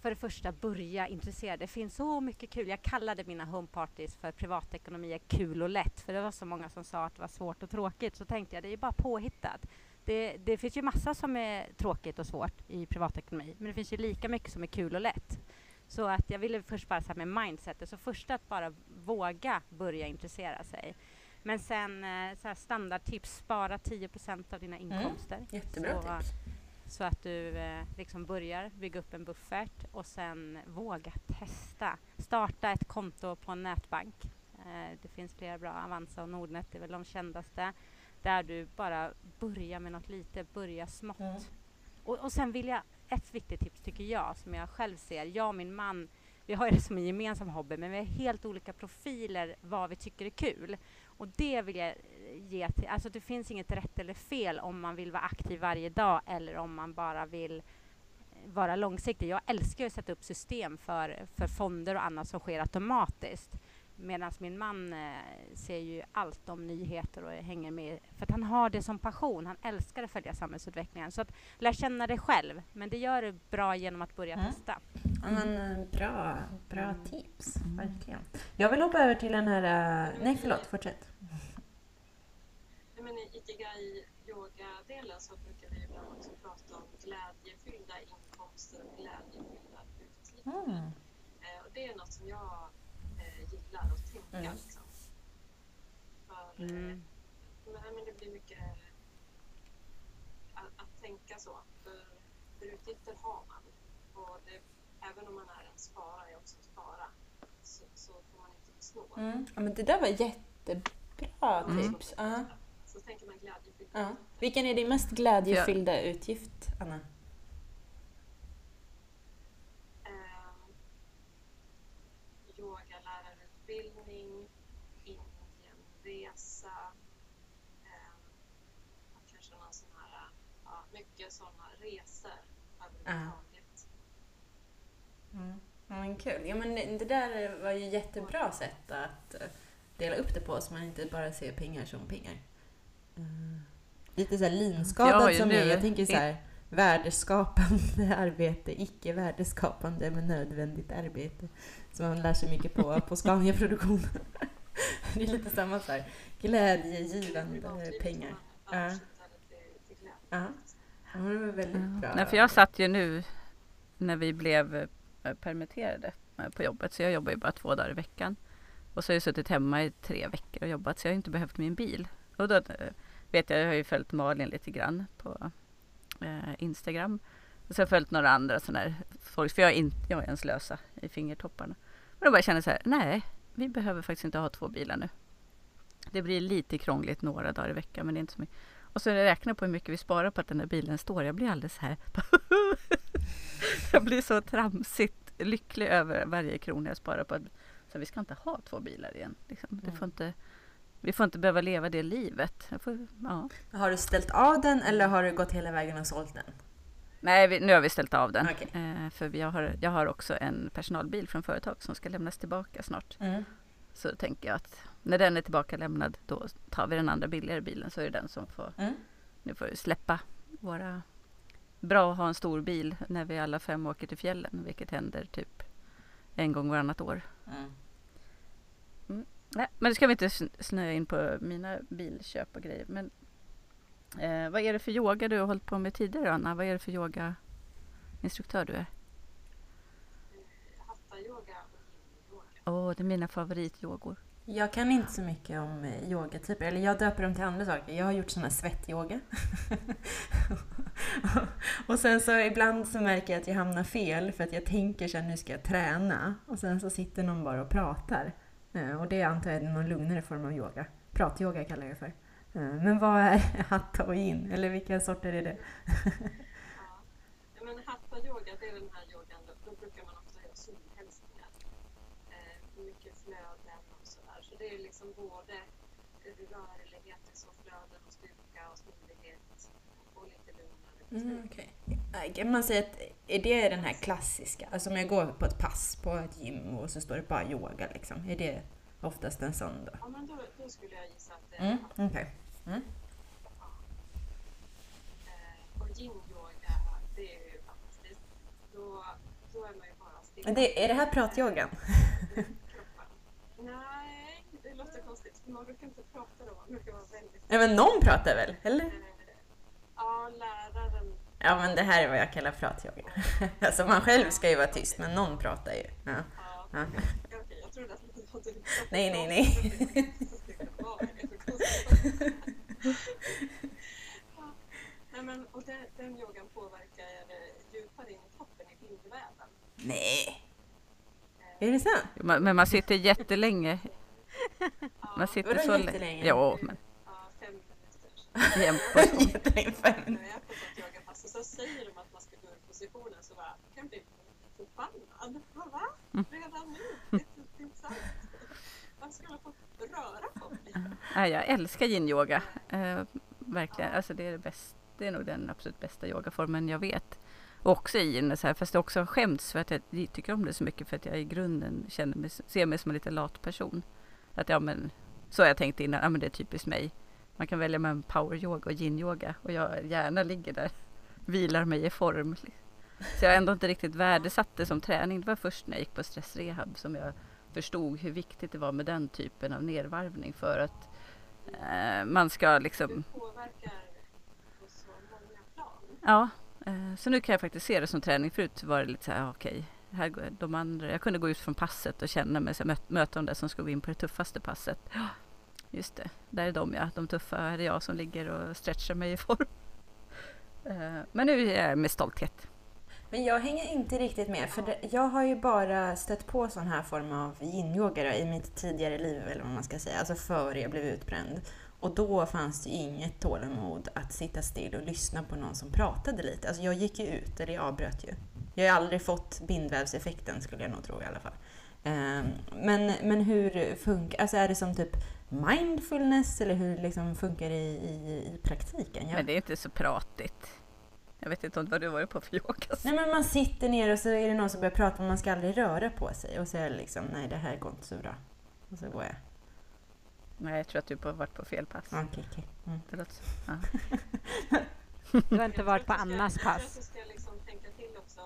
för det första börja intressera. Det finns så mycket kul. Jag kallade mina homeparties för privatekonomi är kul och lätt, för det var så många som sa att det var svårt och tråkigt. Så tänkte jag, det är bara påhittat. Det, det, finns ju massa som är tråkigt och svårt i privatekonomi, men det finns ju lika mycket som är kul och lätt. Så att jag ville först bara så med mindsetet, så först att bara våga börja intressera sig. Men sen eh, så standardtips, spara 10% av dina mm. inkomster. Mm, jättebra så, tips. Så att du eh, liksom börjar bygga upp en buffert och sen våga testa. Starta ett konto på en nätbank. Eh, det finns flera bra, Avanza och Nordnet det är väl de kändaste där du bara börjar med något litet, börja smått. Mm. Och, och sen vill jag, ett viktigt tips tycker jag, som jag själv ser, jag och min man, vi har det som en gemensam hobby, men vi har helt olika profiler vad vi tycker är kul. Och det vill jag ge till, alltså det finns inget rätt eller fel om man vill vara aktiv varje dag eller om man bara vill vara långsiktig. Jag älskar att sätta upp system för, för fonder och annat som sker automatiskt. Medan min man eh, ser ju allt om nyheter och hänger med. För att han har det som passion. Han älskar att följa samhällsutvecklingen. Så att lär känna det själv. Men det gör du bra genom att börja mm. testa. Ja, men, eh, bra bra mm. tips, mm. verkligen. Jag vill hoppa över till den här... Uh, nej, förlåt. Fortsätt. Men I Ikigai-yoga-delen så brukar vi ibland också prata om glädjefyllda inkomster och glädjefyllda utgifter. Mm. Eh, och det är något som jag Mm. Liksom. För, mm. Eh, men det blir mycket att, att tänka så. För, för utgifter har man. Och det, även om man är en spara är också spara. Så, så får man inte bli snål. Mm. Ja, men det där var jättebra mm. tips. Så, uh. så tänker man glädjefylld. Uh. Vilken är din mest glädjefyllda utgift, Anna? Överhuvudtaget. Mm. Ja, men kul. Ja, men det där var ju jättebra sätt att eh, dela upp det på så man inte bara ser pengar som pengar. Mm. Lite så här linskadad som jag Jag tänker så här, värdeskapande arbete, icke värdeskapande men nödvändigt arbete. Som man lär sig mycket på på Scania-produktion. det är lite samma så här, glädjegivande pengar. Ja. Ja. Ja, det var väldigt bra. Nej, för jag satt ju nu när vi blev eh, permitterade eh, på jobbet, så jag jobbar ju bara två dagar i veckan. Och så har jag suttit hemma i tre veckor och jobbat så jag har inte behövt min bil. Och då eh, vet jag, jag har ju följt Malin lite grann på eh, Instagram. Och så har jag följt några andra sådana här folk, för jag är, inte, jag är en slösa i fingertopparna. Men då bara känner så här, nej, vi behöver faktiskt inte ha två bilar nu. Det blir lite krångligt några dagar i veckan, men det är inte så mycket. Och så räknar jag på hur mycket vi sparar på att den här bilen står. Jag blir alldeles här. jag blir så tramsigt lycklig över varje krona jag sparar på. Så vi ska inte ha två bilar igen. Liksom. Det får inte, vi får inte behöva leva det livet. Jag får, ja. Har du ställt av den eller har du gått hela vägen och sålt den? Nej, vi, nu har vi ställt av den. Okej. Eh, för vi har, jag har också en personalbil från företag som ska lämnas tillbaka snart. Mm. Så tänker jag att när den är tillbaka lämnad då tar vi den andra billigare bilen så är det den som får Mm. Nu får vi släppa våra... Bra att ha en stor bil när vi alla fem åker till fjällen, vilket händer typ en gång varannat år. Mm. Nej, men det ska vi inte sn- snöa in på mina bilköp och grejer. Men eh, vad är det för yoga du har hållit på med tidigare, Anna? Vad är det för yogainstruktör du är? Hatta-yoga och yin-yoga. Åh, det är mina favorityogor. Jag kan inte så mycket om eh, yogatyper, eller jag döper dem till andra saker. Jag har gjort sån här svettyoga. och sen så ibland så märker jag att jag hamnar fel för att jag tänker så här, nu ska jag träna. Och sen så sitter någon bara och pratar. Eh, och det antar jag är någon lugnare form av yoga. Pratyoga kallar jag det för. Eh, men vad är hatta och in? Eller vilka sorter är det? Ja, men hatta-yoga, det är den här yogan, då, då brukar man också göra solhälsningar. Eh, mycket flöden och sådär. Så det är liksom både rörlighet, så flöden och styrka och smidighet och lite lugnare Mm, beslut. okay. Kan man säga att är det den här klassiska, alltså om jag går på ett pass på ett gym och så står det bara yoga liksom, är det oftast en sån då? Ja, men då, då skulle jag gissa att det är Mm, hatta. okej. Eh, och yin-yoga, det är ju fantastiskt. Då, då är man ju bara stilla det, är det här pratyogan? Nej, det låter konstigt. för Man brukar inte prata då. Man brukar vara väldigt... Ja men någon pratar väl, eller? Ja, läraren. Ja men det här är vad jag kallar pratyoga. Alltså man själv ska ju vara tyst, men någon pratar ju. Ja. Ja, Ja. okej, jag trodde att det var. Nej, nej, nej. Ja. Nej, men, och den, den yogan påverkar eh, djupare in i kroppen, i bindväven. Nej! Är det sant? Men man sitter jättelänge. Ja, Man sitter så länge. jättelänge? Jo, men ja, fem minuter. jämt på. Jättelänge, fem minuter. jag är på sånt yogapass och så säger de att man ska gå ur positionen så bara, jag kan bli förbannad. Vad, Va? Redan nu? Det är inte intressant. Man skulle få röra på Nej, jag älskar yin-yoga. Eh, verkligen. Alltså det, är det, bäst, det är nog den absolut bästa yogaformen jag vet. Och också yin, så här, fast jag också skämts för att jag tycker om det så mycket för att jag i grunden känner mig, ser mig som en lite lat person. Att ja, men, så har jag tänkt innan, ja, men det är typiskt mig. Man kan välja mellan power-yoga och yin-yoga och jag gärna ligger där, vilar mig i form. Så jag har ändå inte riktigt värdesatt det som träning. Det var först när jag gick på stressrehab som jag förstod hur viktigt det var med den typen av nedvarvning för att man ska liksom, Du påverkar på så många plan. ja. Eh, så nu kan jag faktiskt se det som träning. Förut var det lite så här, ja, okej, här går de andra. Jag kunde gå ut från passet och känna mig, så här, mö- möta de där som ska gå in på det tuffaste passet. Ja, just det, där är de ja, de tuffa, här är jag som ligger och stretchar mig i form. Eh, men nu är jag med stolthet. Men jag hänger inte riktigt med, för det, jag har ju bara stött på sån här form av yin-yoga i mitt tidigare liv, eller vad man ska säga, alltså före jag blev utbränd. Och då fanns det ju inget tålamod att sitta still och lyssna på någon som pratade lite. Alltså jag gick ju ut, eller jag avbröt ju. Jag har aldrig fått bindvävseffekten skulle jag nog tro i alla fall. Ehm, men, men hur funkar, alltså är det som typ mindfulness eller hur liksom funkar det i, i, i praktiken? Ja. Men det är inte så pratigt. Jag vet inte om vad du varit på för yoga. Nej men man sitter ner och så är det någon som börjar prata men man ska aldrig röra på sig och så är det liksom, nej det här går inte så bra. Och så går jag. Nej, jag tror att du har varit på fel pass. Okej. Mm. Det låter så. Ja. Du har inte varit på Jag Annas Jag pass. att du ska liksom tänka till också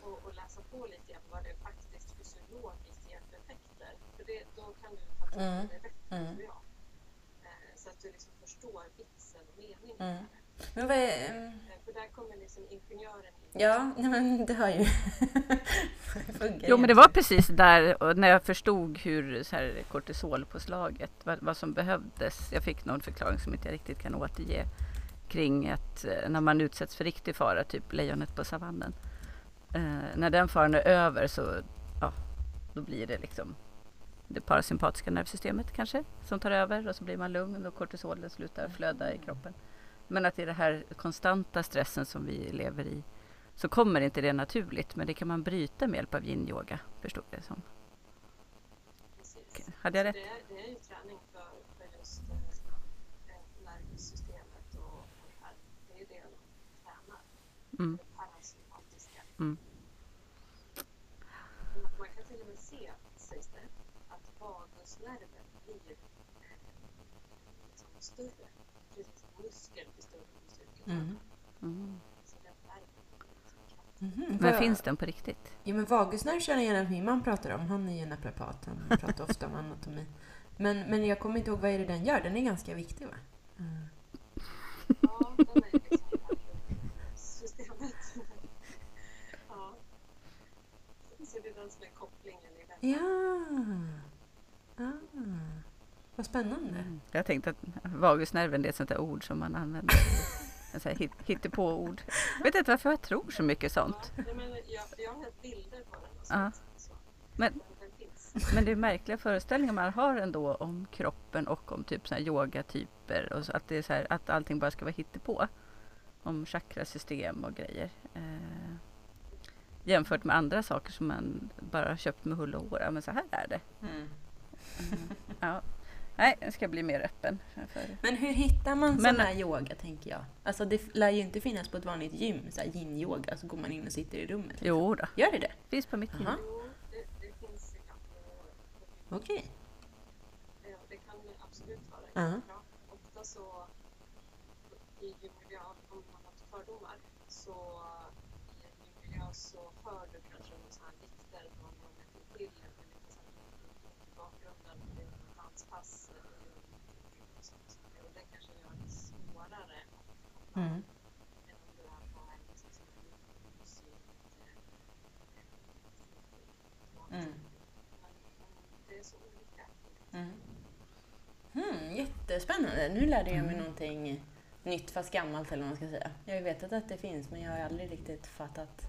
och, och läsa på lite grann vad det faktiskt fysiologiskt ger för effekter. För det, då kan du ta till Mm. det bättre, Mm. tror jag. Eh, Så att du liksom förstår vitsen och meningen Mm. Men vad är... För där kommer liksom ingenjören in. Ja, nej, men det har ju... funkar Jo, men det var precis där när jag förstod hur så här, kortisolpåslaget, vad, vad som behövdes. Jag fick någon förklaring som inte jag riktigt kan återge kring att eh, när man utsätts för riktig fara, typ lejonet på savannen. Eh, när den faran är över så ja, då blir det liksom det parasympatiska nervsystemet kanske som tar över och så blir man lugn och kortisolen slutar flöda i kroppen. Men att i den här konstanta stressen som vi lever i så kommer inte det naturligt men det kan man bryta med hjälp av yin-yoga förstod jag det som. Precis. Hade jag rätt? Det är, det är ju träning för, för just eh, nervsystemet och, och det här. Det är ju det de tränar. Mm. Det parasympatiska. Mm. Man kan till och med se, sägs det, att vagusnerven blir eh, liksom större. Precis som muskel blir större med styrka. Mm. Mm. Men vad- finns den på riktigt? Ja, men vagusnerv känner jag igen att min man pratar om. Han är ju naprapat. Han pratar ofta om anatomi. Men, men jag kommer inte ihåg vad är det den gör. Den är ganska viktig va? Mm. Ja, den är liksom systemet. ja. Så det är den som är kopplingen i det. Ja. Ah. Vad spännande. Jag tänkte att vagusnerven det är ett sånt där ord som man använder. Hit- hittepå-ord. Jag vet inte varför jag tror så mycket sånt. Ja, men jag, jag har bilder på den. Ja. Men-. Men det är märkliga föreställningar man har ändå om kroppen och om typ så här yogatyper och så att det är så här, att allting bara ska vara hittepå. Om chakrasystem och grejer. Eh, jämfört med andra saker som man bara har köpt med hull och hår. Ja, men så här är det. Mm. Ja. Nej, jag ska bli mer öppen. För... Men hur hittar man Men- sån här yoga, tänker jag? Alltså det lär ju inte finnas på ett vanligt gym, så här yin-yoga, så går man in och sitter i rummet. liksom. Jo då, Gör det det? finns på mitt gym. Aha. Okej. Ja, det kan absolut vara Ja. jättebra. Ofta så i gymmiljö, om man har fördomar, så i en gymmiljö så hör du kanske några sådana här vikter från någon meter till eller lite så här i bakgrunden. Det är något danspass eller och sånt. Och det kanske gör det svårare att koppla Mm. än om du är på en liksom, sån här mysigt, Mm. Mm. Hmm, jättespännande. Nu lärde jag mig Mm. någonting nytt fast gammalt eller vad man ska säga. Jag har ju vetat att det finns men jag har aldrig riktigt fattat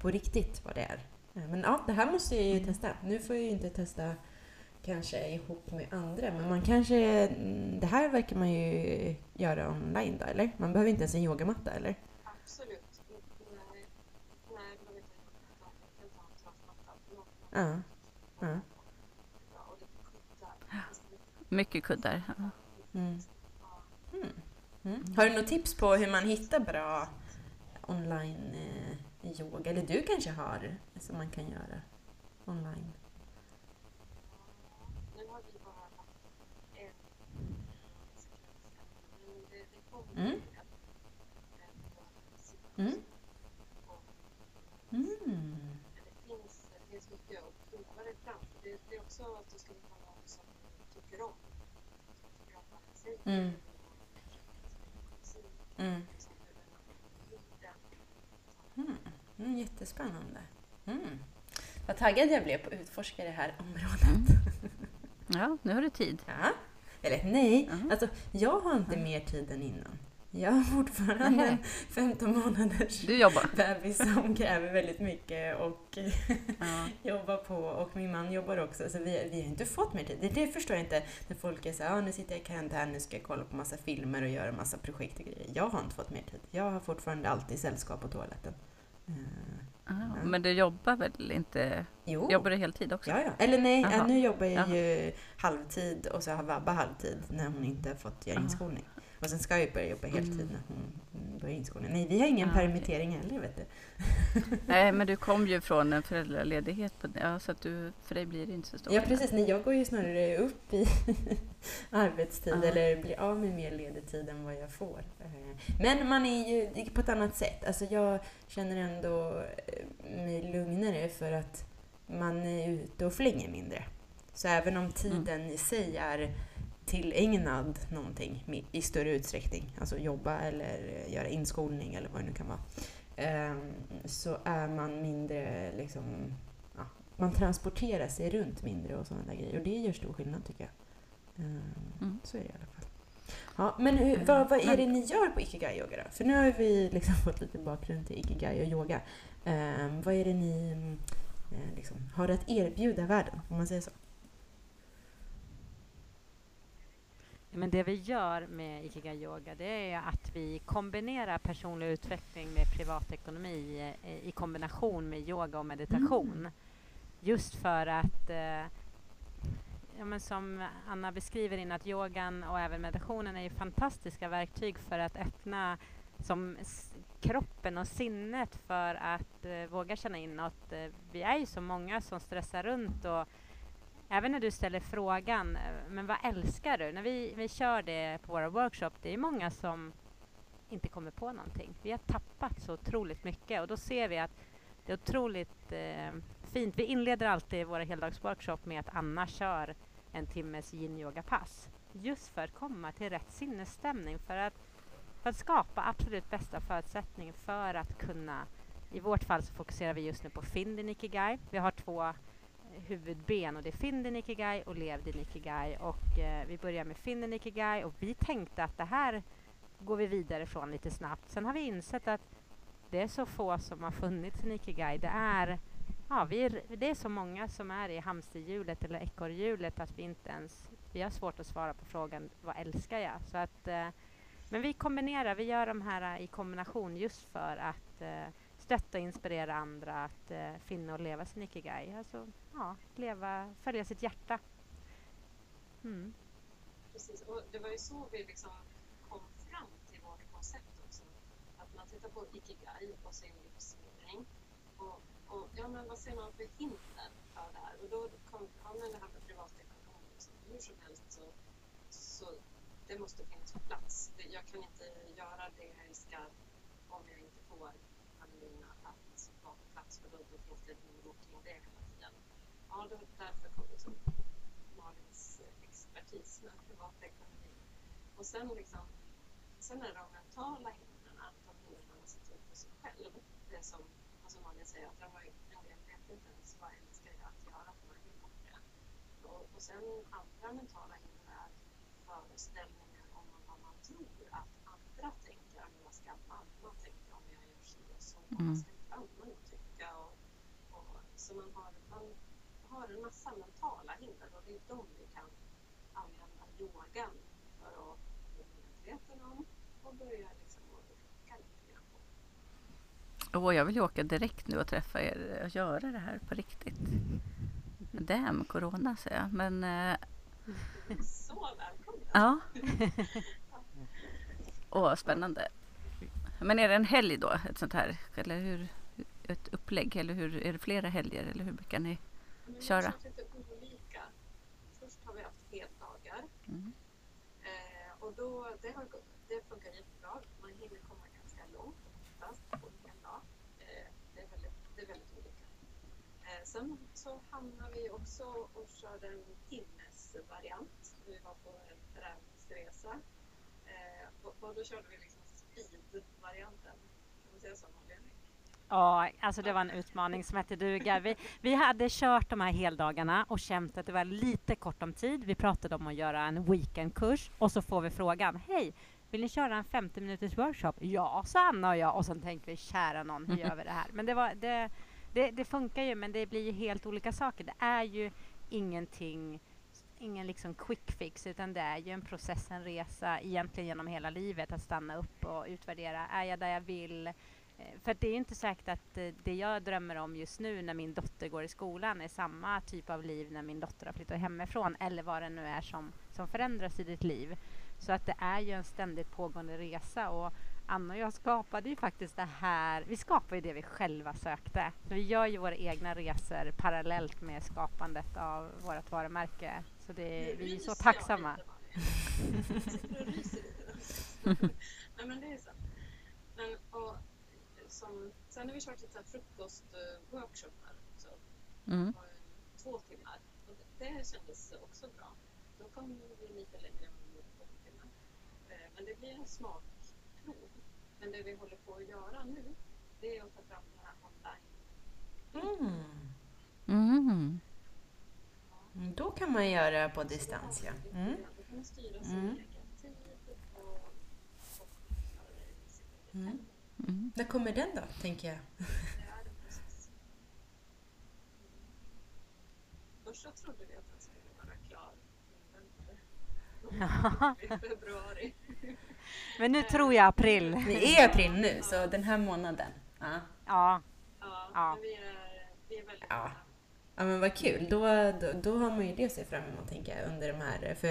på riktigt vad det är. Men ja, det här måste jag ju testa. Nu får jag ju inte testa kanske ihop med andra men man kanske... Det här verkar man ju göra online då, eller? Man behöver inte ens en yogamatta, eller? Absolut. Nej, nej, behöver inte ta en ta en trasmatta. Något Ja. Ja. Mycket kuddar. Ja. Mm. Mm. Mm. Har du något tips på hur man hittar bra online eh, yoga? Eller du kanske har som man kan göra online? Nu har vi bara haft en sekvens än, men det, det kommer Mm. Mm. Mm. det finns, det finns mycket att prova dig fram. För Det, det är också att du ska hitta någon som tycker om, som tycker om vad den säger. Mm. Mm. Mm. Mm, jättespännande. Mm. Vad taggad jag blev på att utforska det här området. ja, nu har du tid. Ja. Eller nej, Mhm. alltså jag har inte mer tid än innan. Jag har fortfarande en 15 månaders Du jobbar. bebis som kräver väldigt mycket och Ja. jobbar på och min man jobbar också så vi, vi har inte fått mer tid. Det, det förstår jag inte när folk är så här, ah, nu sitter jag i karantän, nu ska jag kolla på massa filmer och göra massa projekt och grejer. Jag har inte fått mer tid. Jag har fortfarande alltid sällskap på toaletten. Eh, Ja, men du jobbar väl inte? jo. Jobbar du heltid också? Ja, ja. Eller nej, Jaha. ja, nu jobbar jag ju halvtid och så har Vabba halvtid när hon inte har fått göra Aha. inskolning. Och sen ska jag ju börja jobba heltid Mm. när hon mm, börjar inskolning. Nej, vi har ingen Ah, permittering heller vet du. Nej, men du kom ju från en föräldraledighet. På, ja, så att du, för dig blir det inte så stor Ja precis, nej, jag går ju snarare upp i arbetstid Ja. eller blir av med mer ledig tid än vad jag får. Men man är ju på ett annat sätt. Alltså jag känner ändå eh, mig lugnare för att man är ute och flänger mindre. Så även om tiden i sig är tillägnad någonting i större utsträckning, alltså jobba eller göra inskolning eller vad det nu kan vara, ehm, så är man mindre liksom, ja, man transporterar sig runt mindre och sådana där grejer och det gör stor skillnad tycker jag. Ehm, Mm. Så är det i alla fall. Ja, men hur, vad, vad är det ni gör på Ikigai Yoga då? För nu har vi liksom fått lite bakgrund till Ikigai och yoga. Ehm, vad är det ni liksom, har att erbjuda världen, om man säger så? Men det vi gör med Ikigai Yoga det är att vi kombinerar personlig utveckling med privatekonomi eh, i kombination med yoga och meditation. Just för att, eh, ja, men som Anna beskriver in att yogan och även meditationen är fantastiska verktyg för att öppna som kroppen och sinnet för att eh, våga känna inåt. Eh, vi är ju så många som stressar runt och Även när du ställer frågan, eh, men vad älskar du? När vi, vi kör det på våra workshop, det är många som inte kommer på någonting. Vi har tappat så otroligt mycket och då ser vi att det är otroligt eh, fint. Vi inleder alltid våra heldagsworkshop med att Anna kör en timmes yin-yoga-pass. Just för att komma till rätt sinnesstämning, för att, för att skapa absolut bästa förutsättning för att kunna i vårt fall så fokuserar vi just nu på Findi din Ikigai. Vi har två huvudben och det är Finn din Ikigai och Lev din Ikigai och eh, vi börjar med Finn din Ikigai och vi tänkte att det här går vi vidare från lite snabbt. Sen har vi insett att det är så få som har funnit sin Ikigai. Det är, ja, vi är, det är så många som är i hamsterhjulet eller ekorrhjulet att vi inte ens vi har svårt att svara på frågan vad älskar jag? Så att, eh, men vi kombinerar, vi gör de här eh, i kombination just för att eh, stötta och inspirera andra att eh, finna och leva sin ikigai. Alltså, ja, leva, följa sitt hjärta. Mm. Precis, och det var ju så vi liksom kom fram till vårt koncept också. Att man tittar på ikigai och sin livsmening. Och, och ja, men vad ser man för hinder för det här? Och då kom ja, men det här med privatekonomi. Liksom. Hur som helst så, så det måste finnas på plats. Jag kan inte göra det jag älskar om jag inte får familjerna att vara på plats för då, då finns det en oro kring det hela tiden. Ja, då, därför kom liksom Malins expertis med privatekonomi. Och sen, liksom, sen är det de mentala hindren, de hindren man sätter upp för sig själv. Det som alltså Malin säger, att jag har en del vet inte ens vad jag älskar jag att göra för man vill bort det. Och, och sen andra mentala hinder är föreställningar om vad man tror att andra tänker. Men vad ska mamma tänka om jag gör si och så? Mm. Vad ska grannen tycka? Och, och, så man har, man har en massa mentala hinder och det är de vi kan använda yogan för att bli medveten om och börja liksom rucka lite grann på. Åh, jag vill ju åka direkt nu och träffa er och göra det här på riktigt. Damn, corona säger jag. Men eh, Så välkomna! ja. Åh, spännande. Men är det en helg då? Ett sånt här? Eller hur? Ett upplägg? Eller hur? Är det flera helger? Eller hur brukar ni? Men Köra. Lite olika. Först har vi haft heldagar Mm. eh, och då, det, har, gått- det funkar jättebra. Man hinner komma ganska långt oftast på en dag. Eh, det, är väldigt, det är väldigt olika. Eh, sen så hamnar vi också och körde en timmes variant. Vi var på en träningsresa och, och då körde vi liksom speed-varianten. Kan man säga så? Ja, alltså det var en utmaning som hette duga. Vi, vi hade kört de här heldagarna och känt att det var lite kort om tid. Vi pratade om att göra en weekendkurs och så får vi frågan, hej, vill ni köra en 50 minuters workshop? Ja, sa Anna och jag och sen tänkte vi, kära någon, hur gör vi det här? Men det, var, det, det, det funkar ju, men det blir ju helt olika saker. Det är ju ingenting ingen liksom quick fix utan det är ju en process, en resa egentligen genom hela livet att stanna upp och utvärdera. Är jag där jag vill? Eh, För det är ju inte säkert att eh, det jag drömmer om just nu när min dotter går i skolan är samma typ av liv när min dotter har flyttat hemifrån eller vad det nu är som, som förändras i ditt liv. Så att det är ju en ständigt pågående resa och Anna och jag skapade ju faktiskt det här, vi skapade ju det vi själva sökte. Så vi gör ju våra egna resor parallellt med skapandet av vårt varumärke. Så det, vi är så ryser jag tacksamma. Nej men det är sant. Men, och, som, sen har vi kört lite frukostworkshoppar också Mm. två timmar. Och det, det kändes också bra. då kommer vi lite längre med böckerna. Eh, Men det blir en smakprov. Men det vi håller på att göra nu, det är att ta fram det här online. Mm. Mm. Mm, Då kan man göra på distans, ja. Mm. Mm. Mm. När kommer den då, tänker jag? Först så trodde vi att den skulle vara klar i februari. Men nu tror jag april. Det är april nu, så den här månaden. Ja. Ja, Ja, Ja. men vi är, vi är väldigt Ja. Ja men vad kul, då, då, då har man ju det att se fram emot tänker jag under de här, för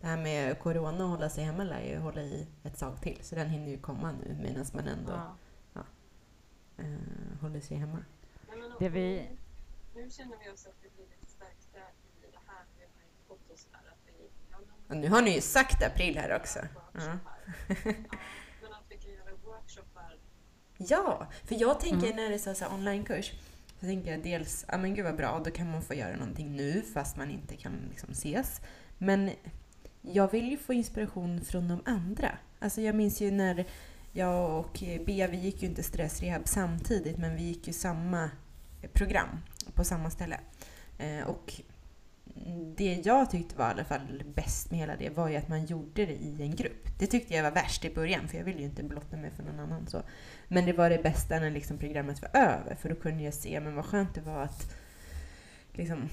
det här med Corona och hålla sig hemma lär ju hålla i ett tag till så den hinner ju komma nu medan man ändå ja. eh, håller sig hemma. Nej, men, Det och vi- Nu känner vi oss att vi blir lite stärkta i det här. Vi har ju fått oss där att vi... Ja, Och nu har ni ju sagt april här också. Ja. Ja, men att vi kan göra workshoppar. Ja, för jag tänker när det är så så här onlinekurs så tänker jag dels, ja men gud vad bra, då kan man få göra någonting nu fast man inte kan liksom ses. Men jag vill ju få inspiration från de andra. Alltså jag minns ju när jag och Bea, vi gick ju inte stressrehab samtidigt men vi gick ju samma program på samma ställe. Eh, och det jag tyckte var i alla fall bäst med hela det var ju att man gjorde det i en grupp. Det tyckte jag var värst i början för jag ville ju inte blotta mig för någon annan. Så. Men det var det bästa när liksom programmet var över för då kunde jag se men vad skönt det var att liksom,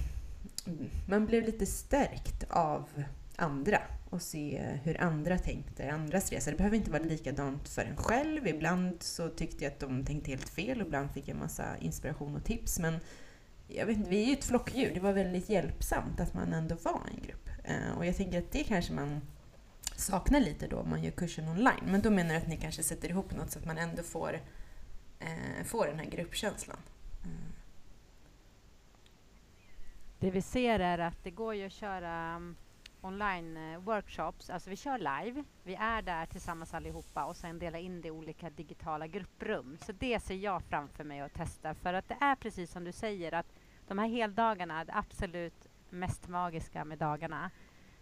man blev lite stärkt av andra och se hur andra tänkte, andras resa. Det behöver inte vara likadant för en själv. Ibland så tyckte jag att de tänkte helt fel och ibland fick jag massa inspiration och tips. Men jag vet inte, vi är ju ett flockdjur. Det var väldigt hjälpsamt att man ändå var en grupp. Eh, Och jag tänker att det kanske man saknar lite då om man gör kursen online. Men då menar jag att ni kanske sätter ihop något så att man ändå får, eh, får den här gruppkänslan. Mm. Det vi ser är att det går ju att köra mm, um, online-workshops. Eh, alltså vi kör live. Vi är där tillsammans allihopa och sen dela in det i olika digitala grupprum. Så det ser jag framför mig och testar. För att det är precis som du säger att de här heldagarna, det absolut mest magiska med dagarna,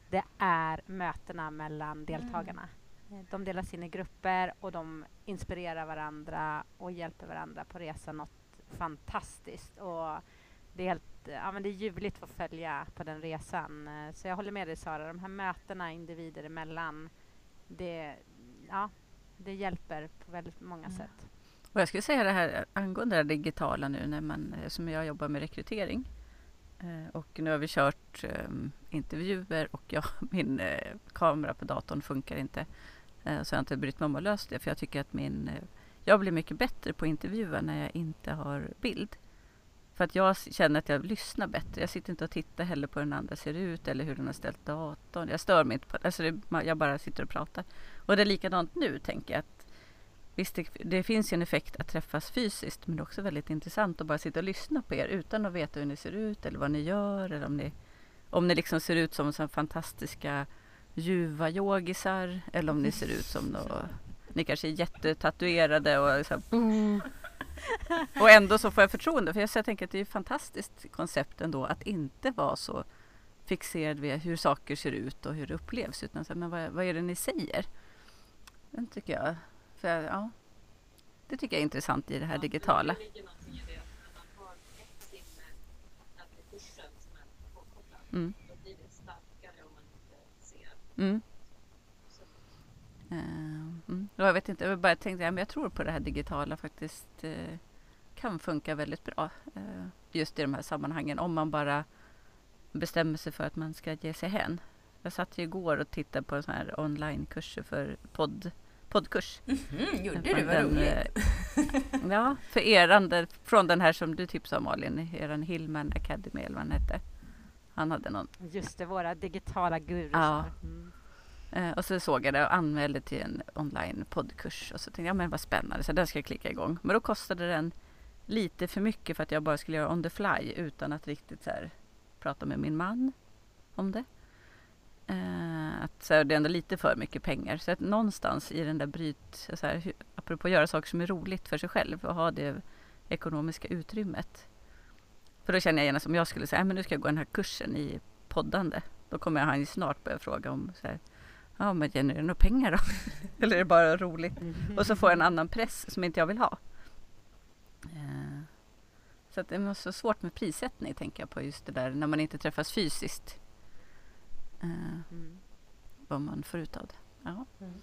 det är mötena mellan deltagarna. Eh, De delas in i grupper och de inspirerar varandra och hjälper varandra på resan något fantastiskt. Och det är helt ja, men det är ljuvligt att följa på den resan. Så jag håller med dig Sara, de här mötena individer emellan, det, ja, det hjälper på väldigt många Mm. sätt. Och jag skulle säga det här angående det digitala nu när man, eh, som jag jobbar med rekrytering. Eh, och nu har vi kört ehm, intervjuer och jag, min eh, kamera på datorn funkar inte. Så jag har inte brytt mig om att lösa det för jag tycker att min, jag blir mycket bättre på intervjuer när jag inte har bild. För att jag känner att jag lyssnar bättre. Jag sitter inte och tittar heller på hur den andra ser ut eller hur den har ställt datorn. Jag stör mig inte på alltså det. Jag bara sitter och pratar. Och det är likadant nu tänker jag. att Visst, det, det finns ju en effekt att träffas fysiskt men det är också väldigt intressant att bara sitta och lyssna på er utan att veta hur ni ser ut eller vad ni gör eller om ni, om ni liksom ser ut som så fantastiska ljuva yogisar eller om ni ser ut som nå, ni kanske är jättetatuerade och så här, och ändå så får jag förtroende för jag, så jag tänker att det är ett fantastiskt koncept ändå att inte vara så fixerad vid hur saker ser ut och hur det upplevs utan så här, men vad, vad är det ni säger? Den tycker jag för, ja, det tycker jag är intressant i det här Ja, digitala. Att att Mm. då blir det starkare om man inte ser. Mm. Eh, mm. Ja, Jag vet inte, jag bara tänkte, ja, men jag tror på det här digitala faktiskt eh, kan funka väldigt bra. Eh, just i de här sammanhangen om man bara bestämmer sig för att man ska ge sig hän. Jag satt ju igår och tittade på så här onlinekurser för podd, poddkurs. Mhm, gjorde Från du? Vad roligt. eh, ja, för eran, där, från den här som du tipsade om Malin, eran Hillman Academy eller vad den hette. Han hade någon Just det, våra digitala gurusar. Ja. Mm. Eh, och så såg jag det och anmälde till en online poddkurs. Och så tänkte jag, ja men vad spännande, så den ska jag klicka igång. Men då kostade den lite för mycket för att jag bara skulle göra on the fly utan att riktigt så här, prata med min man om det. Eh, att så här, det är ändå lite för mycket pengar. Så att någonstans i den där bryt, så här, apropå att göra saker som är roligt för sig själv och ha det ekonomiska utrymmet. För då känner jag gärna som jag skulle säga, "Nej, men nu ska jag gå den här kursen i poddande. Då kommer han ju snart börja fråga om så här, ja men genererar det några pengar då? Eller är det bara roligt? Och så får jag en annan press som inte jag vill ha. Eh, så att det är så svårt med prissättning tänker jag på just det där när man inte träffas fysiskt. Eh, Mm. vad man får ut av det. Ja. Mm.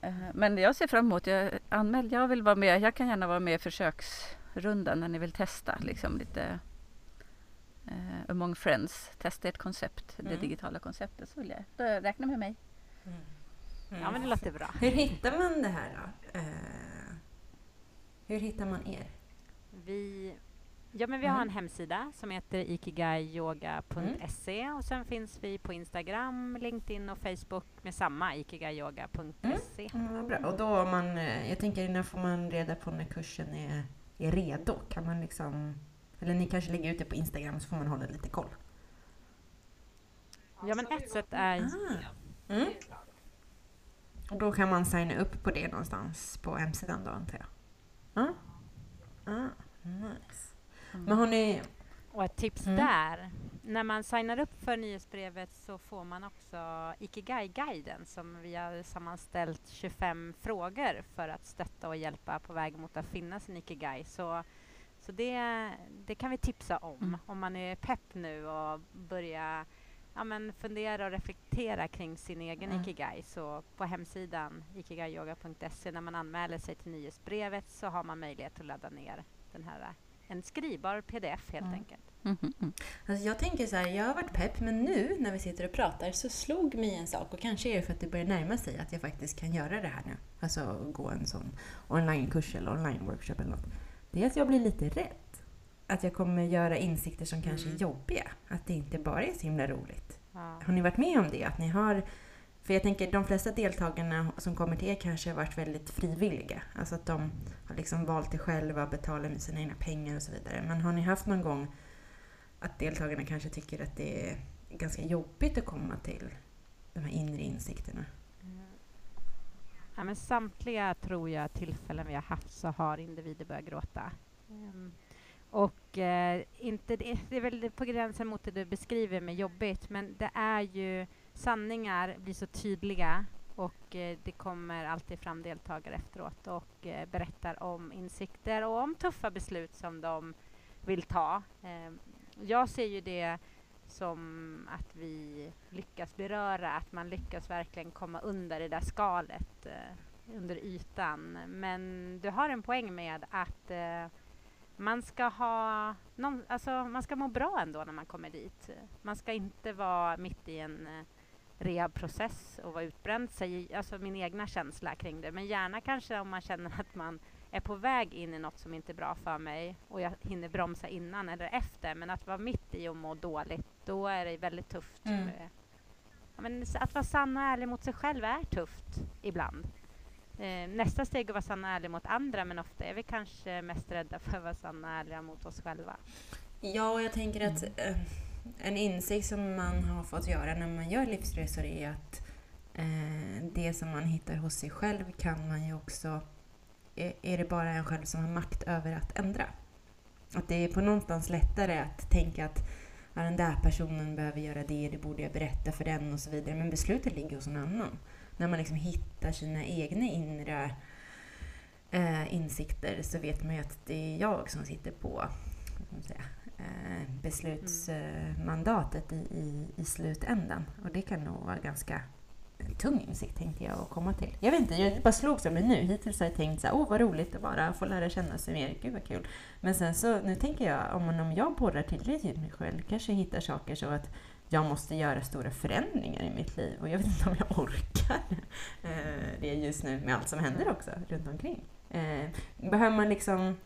Eh, Men jag ser fram emot, jag anmäl, jag vill vara med, jag kan gärna vara med i försöksrundan när ni vill testa liksom lite eh, among friends, testa ett koncept, det Mm. digitala konceptet så vill jag, då räkna med mig. Ja men det låter bra. Hur hittar man det här då? Eh, hur hittar man er? Vi, ja, men vi har Mm. en hemsida som heter ikigaiyoga.se och sen finns vi på Instagram, LinkedIn och Facebook med samma ikigaiyoga.se. Mm, vad bra. Och då om man, eh, jag tänker när får man reda på när kursen är, är redo? Kan man liksom, eller ni kanske lägger ut det på Instagram så får man hålla lite koll. Ja men ett sätt är Ah. Mm. Och då kan man signa upp på det någonstans på hemsidan då antar jag? Ja. Ah, nice. Men har ni... Och ett tips Mm. där. När man signar upp för nyhetsbrevet så får man också Ikigai-guiden som vi har sammanställt 25 frågor för att stötta och hjälpa på väg mot att finna sin Ikigai. Så, så det, det kan vi tipsa om. Mm. Om man är pepp nu och börjar ja, men fundera och reflektera kring sin egen Mm. Ikigai. Så på hemsidan ikigaiyoga.se när man anmäler sig till nyhetsbrevet så har man möjlighet att ladda ner den här en skrivbar pdf helt Mm. enkelt. Mm. Alltså jag tänker så här, jag har varit pepp men nu när vi sitter och pratar så slog mig en sak och kanske är det för att det börjar närma sig att jag faktiskt kan göra det här nu. Alltså gå en sån onlinekurs eller online-workshop eller något. Det är att jag blir lite rädd. Att jag kommer göra insikter som kanske är Mm. jobbiga. Att det inte bara är så himla roligt. Ja. Har ni varit med om det? Att ni har... För jag tänker de flesta deltagarna som kommer till er kanske har varit väldigt frivilliga. Alltså att de har liksom valt det själva, betalat med sina egna pengar och så vidare. Men har ni haft någon gång att deltagarna kanske tycker att det är ganska jobbigt att komma till de här inre insikterna? Ja, men samtliga tror jag tillfällen vi har haft så har individer börjat gråta. Mm. och eh, inte det, det är väl på gränsen mot det du beskriver med jobbigt men det är ju sanningar blir så tydliga och eh, det kommer alltid fram deltagare efteråt och eh, berättar om insikter och om tuffa beslut som de vill ta. Ehm, jag ser ju det som att vi lyckas beröra, att man lyckas verkligen komma under det där skalet, eh, under ytan. Men du har en poäng med att eh, man ska ha någon, alltså man ska må bra ändå när man kommer dit. Man ska inte vara mitt i en eh, rehabprocess och vara utbränd, säger, alltså min egna känsla kring det. Men gärna kanske om man känner att man är på väg in i något som inte är bra för mig och jag hinner bromsa innan eller efter. Men att vara mitt i och må dåligt, då är det väldigt tufft. Mm. med- Ja, men att vara sann och ärlig mot sig själv är tufft ibland. Eh, nästa steg är att vara sann och ärlig mot andra men ofta är vi kanske mest rädda för att vara sanna och ärliga mot oss själva. Ja, och jag tänker att eh, en insikt som man har fått göra när man gör livsresor är att eh, det som man hittar hos sig själv kan man ju också... Är, är det bara en själv som har makt över att ändra? Att det är på någonstans lättare att tänka att ja, den där personen behöver göra det, det borde jag berätta för den och så vidare. Men beslutet ligger hos någon annan. När man liksom hittar sina egna inre eh, insikter så vet man ju att det är jag som sitter på säga, beslutsmandatet i, i, i slutändan. Och det kan nog vara ganska tung insikt tänkte jag att komma till. Jag vet inte, jag bara slogs av mig nu. Hittills har jag tänkt så här, åh vad roligt att bara få lära känna sig mer, gud vad kul. Men sen så, nu tänker jag, om, om jag borrar tillräckligt mig själv, kanske jag hittar saker så att jag måste göra stora förändringar i mitt liv och jag vet inte om jag orkar eh, det just nu med allt som händer också runt omkring. Eh, behöver man liksom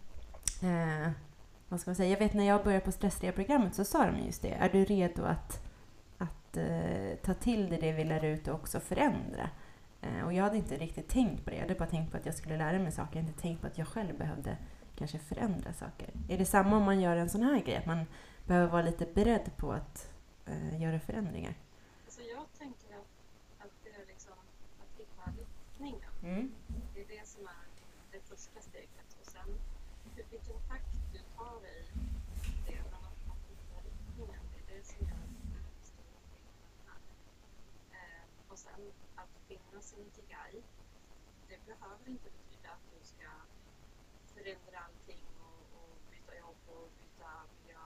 vad ska man säga? Jag vet när jag började på stressrehabprogrammet så sa de just det. Är du redo att, att eh, ta till dig det vi lär ut och också förändra? Eh, och jag hade inte riktigt tänkt på det. Jag hade bara tänkt på att jag skulle lära mig saker. Jag hade inte tänkt på att jag själv behövde kanske förändra saker. Är det samma om man gör en sån här grej? Att man behöver vara lite beredd på att eh, göra förändringar? Alltså jag tänker att, att det är liksom att hitta riktningen. Mm. Det är det som är det första steget. Och sen hur- vilken takt du tar i det, men att man hittar riktningen, det är det som gör den stora skillnaden. att finna sin ikigai, det behöver inte betyda att du ska förändra allting och, och byta jobb och byta miljö,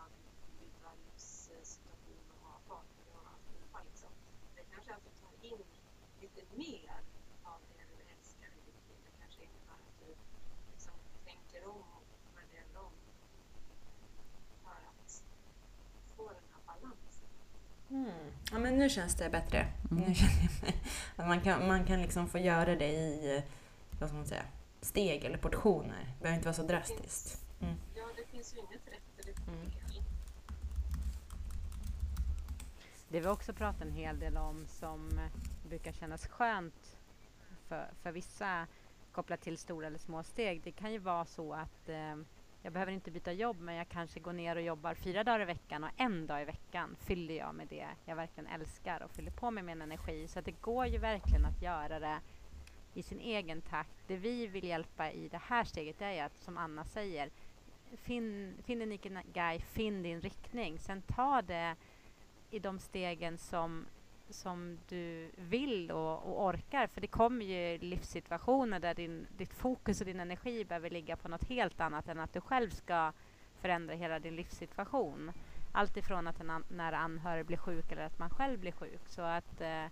byta livssituation och ha partner och alltihopa liksom. Det kanske är att du tar in lite mer av det du älskar i ditt liv. Det kanske innebär att du liksom tänker om och värderar om för att få den här balansen. Mm. Ja, men nu känns det bättre. Mm. Nu känner jag att man kan, man kan liksom få göra det i vad ska man säga, steg eller portioner. Det behöver inte vara så drastiskt. Mm. Ja, det finns ju inget rätt eller Mm. fel. Det vi också pratat en hel del om som brukar kännas skönt för, för vissa kopplat till stora eller små steg. Det kan ju vara så att eh, jag behöver inte byta jobb men jag kanske går ner och jobbar fyra dagar i veckan och en dag i veckan fyller jag med det jag verkligen älskar och fyller på med min energi. Så att det går ju verkligen att göra det i sin egen takt. Det vi vill hjälpa i det här steget är ju att, som Anna säger, finn, finn din ikigai, finn din riktning. Sen ta det i de stegen som, som du vill och, och orkar. För det kommer ju livssituationer där din, ditt fokus och din energi behöver ligga på något helt annat än att du själv ska förändra hela din livssituation. Allt ifrån att en an, nära anhörig blir sjuk eller att man själv blir sjuk. Så att eh,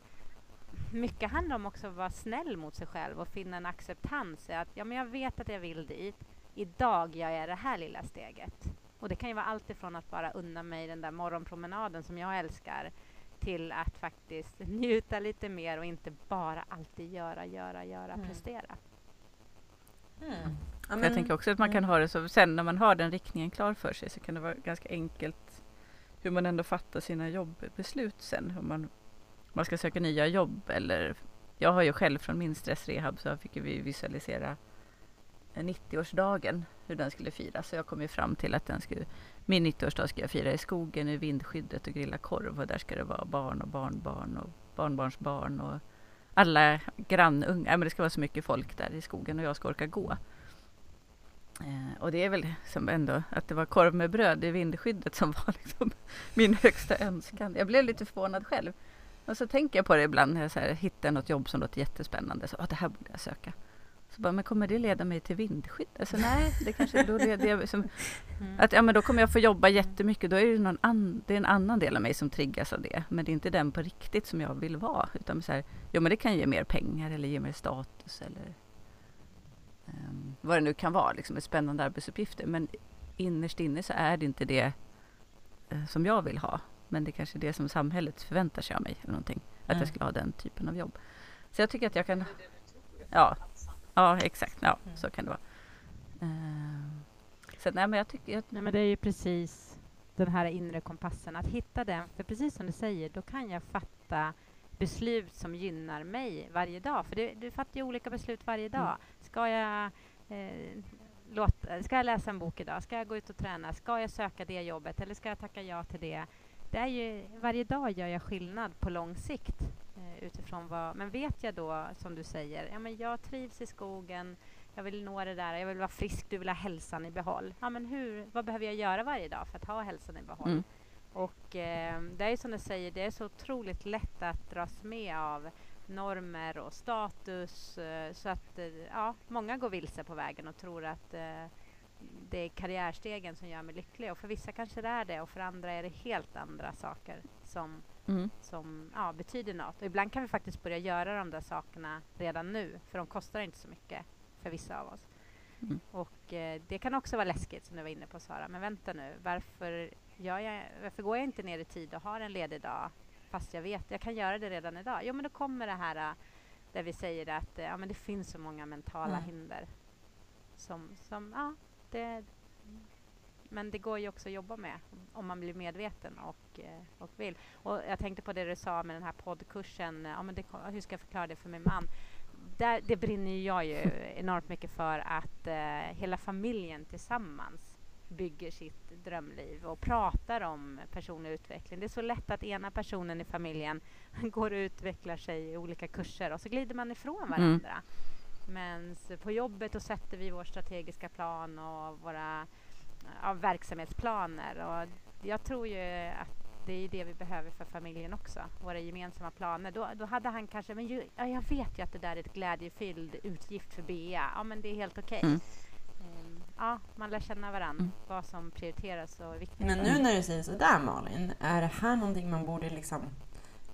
mycket handlar om också att vara snäll mot sig själv och finna en acceptans. i Att ja, men jag vet att jag vill dit. Idag gör jag det här lilla steget. Och det kan ju vara allt ifrån att bara unna mig den där morgonpromenaden som jag älskar till att faktiskt njuta lite mer och inte bara alltid göra, göra, göra, Mm. prestera. Mm. Ja, Jag tänker också att man kan ha det så, sen när man har den riktningen klar för sig så kan det vara ganska enkelt hur man ändå fattar sina jobbbeslut sen. Om man, man ska söka nya jobb eller jag har ju själv från min stressrehab så fick vi visualisera eh, 90-årsdagen, hur den skulle firas. Så jag kom ju fram till att den skulle, min 90-årsdag ska jag fira i skogen i vindskyddet och grilla korv och där ska det vara barn och barnbarn och barnbarnsbarn och alla grannungar. Men det ska vara så mycket folk där i skogen och jag ska orka gå. Eh, och det är väl som ändå att det var korv med bröd i vindskyddet som var liksom min högsta önskan. Jag blev lite förvånad själv. Och så tänker jag på det ibland när jag så här, hittar något jobb som låter jättespännande. Så, ah, det här borde jag söka. Så bara, men kommer det leda mig till vindskydd? Alltså nej, det kanske då leder jag som, att ja, men då kommer jag få jobba jättemycket. Då är det, någon an, det är en annan del av mig som triggas av det. Men det är inte den på riktigt som jag vill vara. Utan så här, jo men det kan ge mer pengar eller ge mer status eller um, vad det nu kan vara. Liksom, spännande arbetsuppgifter. Men innerst inne så är det inte det eh, som jag vill ha. Men det är kanske är det som samhället förväntar sig av mig. Eller någonting. Att Mm. jag skulle ha den typen av jobb. Så jag tycker att jag kan... Ja. Att Ja, exakt. Ja, Mm. så kan det vara. Ehm, så nej, men jag tycker... Jag, Nej, men det är ju precis den här inre kompassen, att hitta den. För precis som du säger, då kan jag fatta beslut som gynnar mig varje dag. För det, du fattar ju olika beslut varje dag. Ska jag, eh, låta, ska jag läsa en bok idag? Ska jag gå ut och träna? Ska jag söka det jobbet? Eller ska jag tacka ja till det? Det är ju, varje dag gör jag skillnad på lång sikt. Eh, utifrån vad, men vet jag då, som du säger, ja, men jag trivs i skogen, jag vill nå det där, jag vill vara frisk, du vill ha hälsan i behåll. Ja, men hur, vad behöver jag göra varje dag för att ha hälsan i behåll? Mm. Och eh, det är ju som du säger, det är så otroligt lätt att dras med av normer och status. Eh, så att eh, ja, många går vilse på vägen och tror att eh, det är karriärstegen som gör mig lycklig. Och för vissa kanske det är det och för andra är det helt andra saker som, mm. som ja, betyder något. Och ibland kan vi faktiskt börja göra de där sakerna redan nu för de kostar inte så mycket för vissa av oss. Mm. Och eh, det kan också vara läskigt som du var inne på Sara. Men vänta nu, varför, jag, varför går jag inte ner i tid och har en ledig dag fast jag vet jag kan göra det redan idag? Jo men då kommer det här eh, där vi säger att eh, ja, men det finns så många mentala Mm. hinder. Som, som, ja, det, men det går ju också att jobba med om man blir medveten och, eh, och vill. Och jag tänkte på det du sa med den här poddkursen. Ja, men det, hur ska jag förklara det för min man? Där, det brinner jag ju enormt mycket för att eh, hela familjen tillsammans bygger sitt drömliv och pratar om personlig utveckling. Det är så lätt att ena personen i familjen går och utvecklar sig i olika kurser och så glider man ifrån varandra. Men på jobbet då sätter vi vår strategiska plan och våra ja, verksamhetsplaner. Och jag tror ju att det är det vi behöver för familjen också, våra gemensamma planer. Då, då hade han kanske, men ju, ja, jag vet ju att det där är ett glädjefylld utgift för Bea. Ja, men det är helt okej. Mm. Ehm, ja, man lär känna varandra, Mm. vad som prioriteras och är viktigt. Men nu när du säger sådär Malin, är det här någonting man borde liksom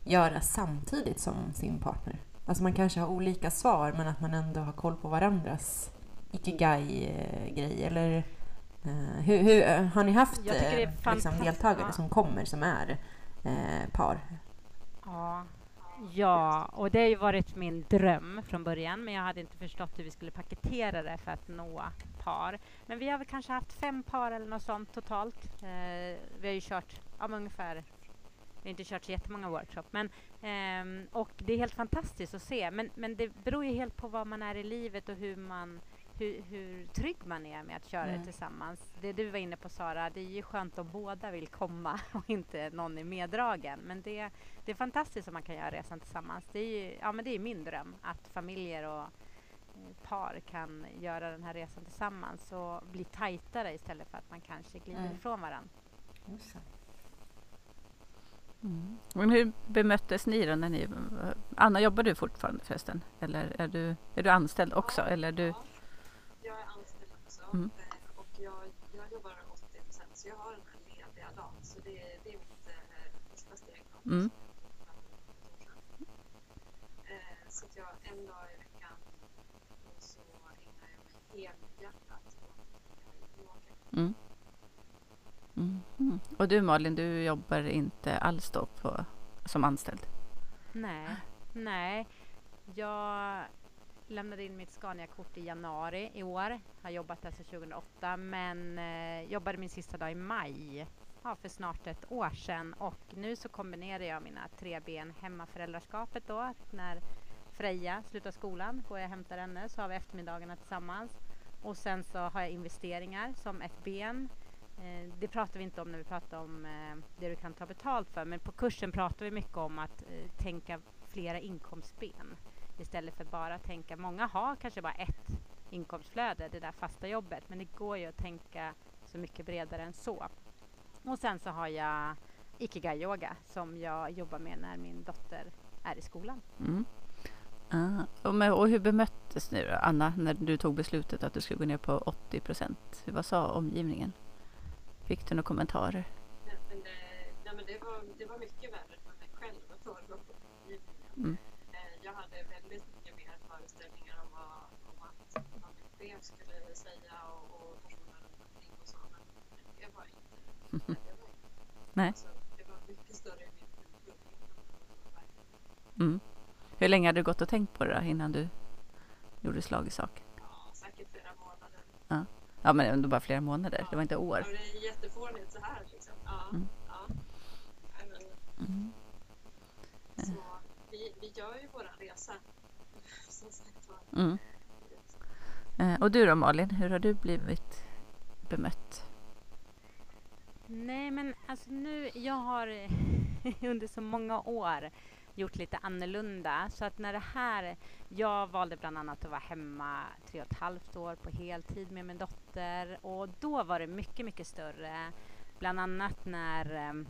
göra samtidigt som sin partner? Alltså man kanske har olika svar men att man ändå har koll på varandras ikigai-grej eller eh, hur, hur, har ni haft eh, liksom, deltagare som kommer som är eh, par? Ja. ja, och det har ju varit min dröm från början, men jag hade inte förstått hur vi skulle paketera det för att nå par. Men vi har väl kanske haft fem par eller något sånt totalt. Eh, vi har ju kört ja, ungefär har inte kört så jättemånga workshops. Men, ehm, och det är helt fantastiskt att se. Men, men det beror ju helt på vad man är i livet och hur, man, hur, hur trygg man är med att köra Mm. det tillsammans. Det du var inne på Sara, det är ju skönt om båda vill komma och inte någon är meddragen. Men det, det är fantastiskt om man kan göra resan tillsammans. Det är ju ja, men det är min dröm att familjer och eh, par kan göra den här resan tillsammans och bli tajtare istället för att man kanske glider Mm. ifrån varandra. Mm. Men hur bemöttes ni då när ni... Anna, jobbar du fortfarande förresten? Eller är du, är du anställd också? Eller är du... Ja, jag är anställd också Mm. eh, och jag, jag jobbar 80 procent så jag har den här lediga dagen så det, det är mitt eh, första steg. Då, Mm. Eh, så att jag en dag i veckan och så ägnar jag mig helhjärtat åt yoga. Mm. Mm. Och du Malin, du jobbar inte alls då på, som anställd? Nej, nej. Jag lämnade in mitt Scania-kort i januari i år. Har jobbat där sedan 2008 men eh, jobbade min sista dag i maj ja, för snart ett år sedan och nu så kombinerar jag mina tre ben hemmaföräldraskapet då när Freja slutar skolan går jag och hämtar henne så har vi eftermiddagarna tillsammans och sen så har jag investeringar som ett ben Eh, det pratar vi inte om när vi pratar om eh, det du kan ta betalt för men på kursen pratar vi mycket om att eh, tänka flera inkomstben istället för bara tänka, många har kanske bara ett inkomstflöde, det där fasta jobbet, men det går ju att tänka så mycket bredare än så. Och sen så har jag Ikigai-yoga som jag jobbar med när min dotter är i skolan. Mm. Ah. Och, med, och hur bemöttes ni då, Anna, när du tog beslutet att du skulle gå ner på 80 procent? Vad sa omgivningen? Fick du några kommentarer? Nej, men, det, nej, men det, var, det var mycket värre för mig själv att omgivningen. Mm. Eh, Jag hade väldigt mycket mer föreställningar om vad, om att, vad min chef skulle säga och, och personer runt omkring och så. Men det var inte. Det var inte. Nej. Alltså, det var mycket större var verkligt. Mm. Hur länge hade du gått och tänkt på det då, innan du gjorde slag i sak? Ja, säkert flera månader. Ja, men ändå bara flera månader. Det var inte år. Ja, det är jättefånigt så här liksom. Ja, Mm. ja. Mm. så, vi, vi gör ju våran resa. Som sagt var. Mm. Eh, och du då Malin, hur har du blivit bemött? Nej, men alltså nu, jag har under så många år gjort lite annorlunda. Så att när det här, jag valde bland annat att vara hemma tre och ett halvt år på heltid med min dotter och då var det mycket, mycket större. Bland annat när eh,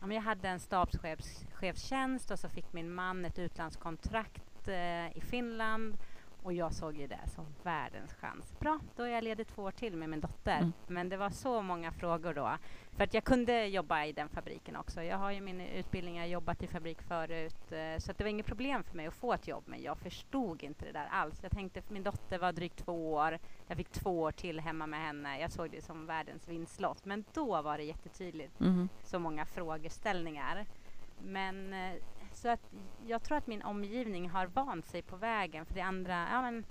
ja, jag hade en stabschefstjänst och så fick min man ett utlandskontrakt eh, i Finland och jag såg ju det som världens chans. Bra, då är jag ledig två år till med min dotter. Mm. Men det var så många frågor då. För att jag kunde jobba i den fabriken också. Jag har ju min utbildning, jag har jobbat i fabrik förut. eh, Så att det var inget problem för mig att få ett jobb. Men jag förstod inte det där alls. Jag tänkte, min dotter var drygt två år. Jag fick två år till hemma med henne. Jag såg det som världens vinstlott. Men då var det jättetydligt Mm. så många frågeställningar. Men eh, så att jag tror att min omgivning har vant sig på vägen för det andra, ja men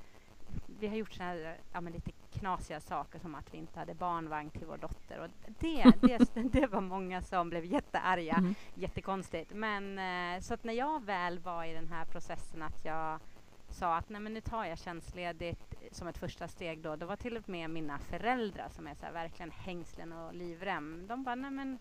vi har gjort här, ja men lite knasiga saker som att vi inte hade barnvagn till vår dotter och det, det, det var många som blev jättearga, Mm. jättekonstigt. Men eh, så att när jag väl var i den här processen att jag sa att nej men nu tar jag tjänstledigt som ett första steg då, då var till och med mina föräldrar som är så här, verkligen hängslen och livrem, de bara nej men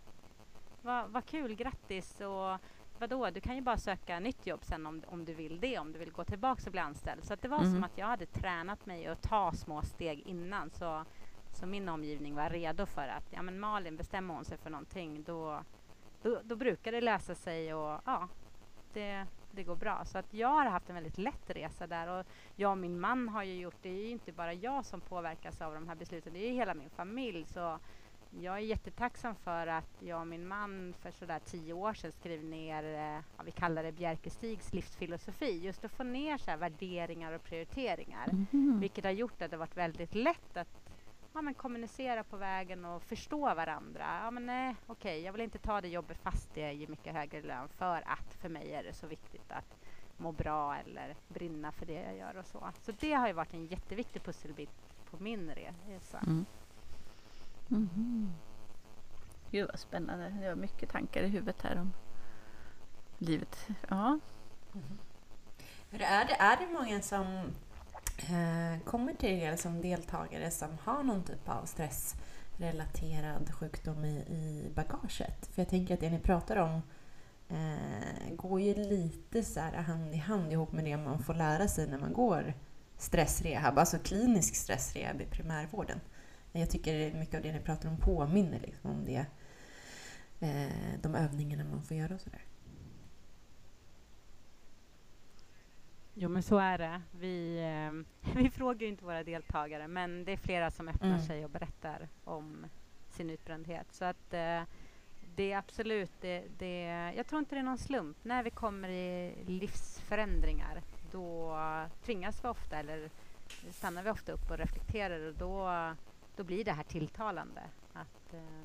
vad, vad kul, grattis och vadå, du kan ju bara söka nytt jobb sen om, om du vill det, om du vill gå tillbaka och bli anställd. Så att det var Mhm. som att jag hade tränat mig att ta små steg innan så, så min omgivning var redo för att, ja men Malin, bestämmer hon sig för någonting då, då, då brukar det lösa sig och ja, det, det går bra. Så att jag har haft en väldigt lätt resa där och jag och min man har ju gjort, det är ju inte bara jag som påverkas av de här besluten, det är ju hela min familj. Så jag är jättetacksam för att jag och min man för sådär tio år sedan skrev ner, eh, ja, vi kallar det Bjerkestigs livsfilosofi, just att få ner så värderingar och prioriteringar. Mhm. Vilket har gjort att det varit väldigt lätt att ja, men kommunicera på vägen och förstå varandra. Ja, men nej, okej, jag vill inte ta det jobbet fast det ger mycket högre lön för att för mig är det så viktigt att må bra eller brinna för det jag gör och så. Så det har ju varit en jätteviktig pusselbit på min resa. Mm. Mhm. Gud vad spännande. Det var mycket tankar i huvudet här om livet. Ja. Mhm. Hur är det, är det många som eh, kommer till er som deltagare som har någon typ av stressrelaterad sjukdom i, i bagaget? För jag tänker att det ni pratar om eh, går ju lite så här hand i hand ihop med det man får lära sig när man går stressrehab, alltså klinisk stressrehab i primärvården. Jag tycker mycket av det ni pratar om påminner liksom om det, eh, de övningarna man får göra och sådär. Jo men så är det. Vi, eh, vi frågar ju inte våra deltagare men det är flera som öppnar Mm. sig och berättar om sin utbrändhet. Så att eh, det är absolut, det, det, jag tror inte det är någon slump. När vi kommer i livsförändringar då tvingas vi ofta eller stannar vi ofta upp och reflekterar och då, då blir det här tilltalande att eh,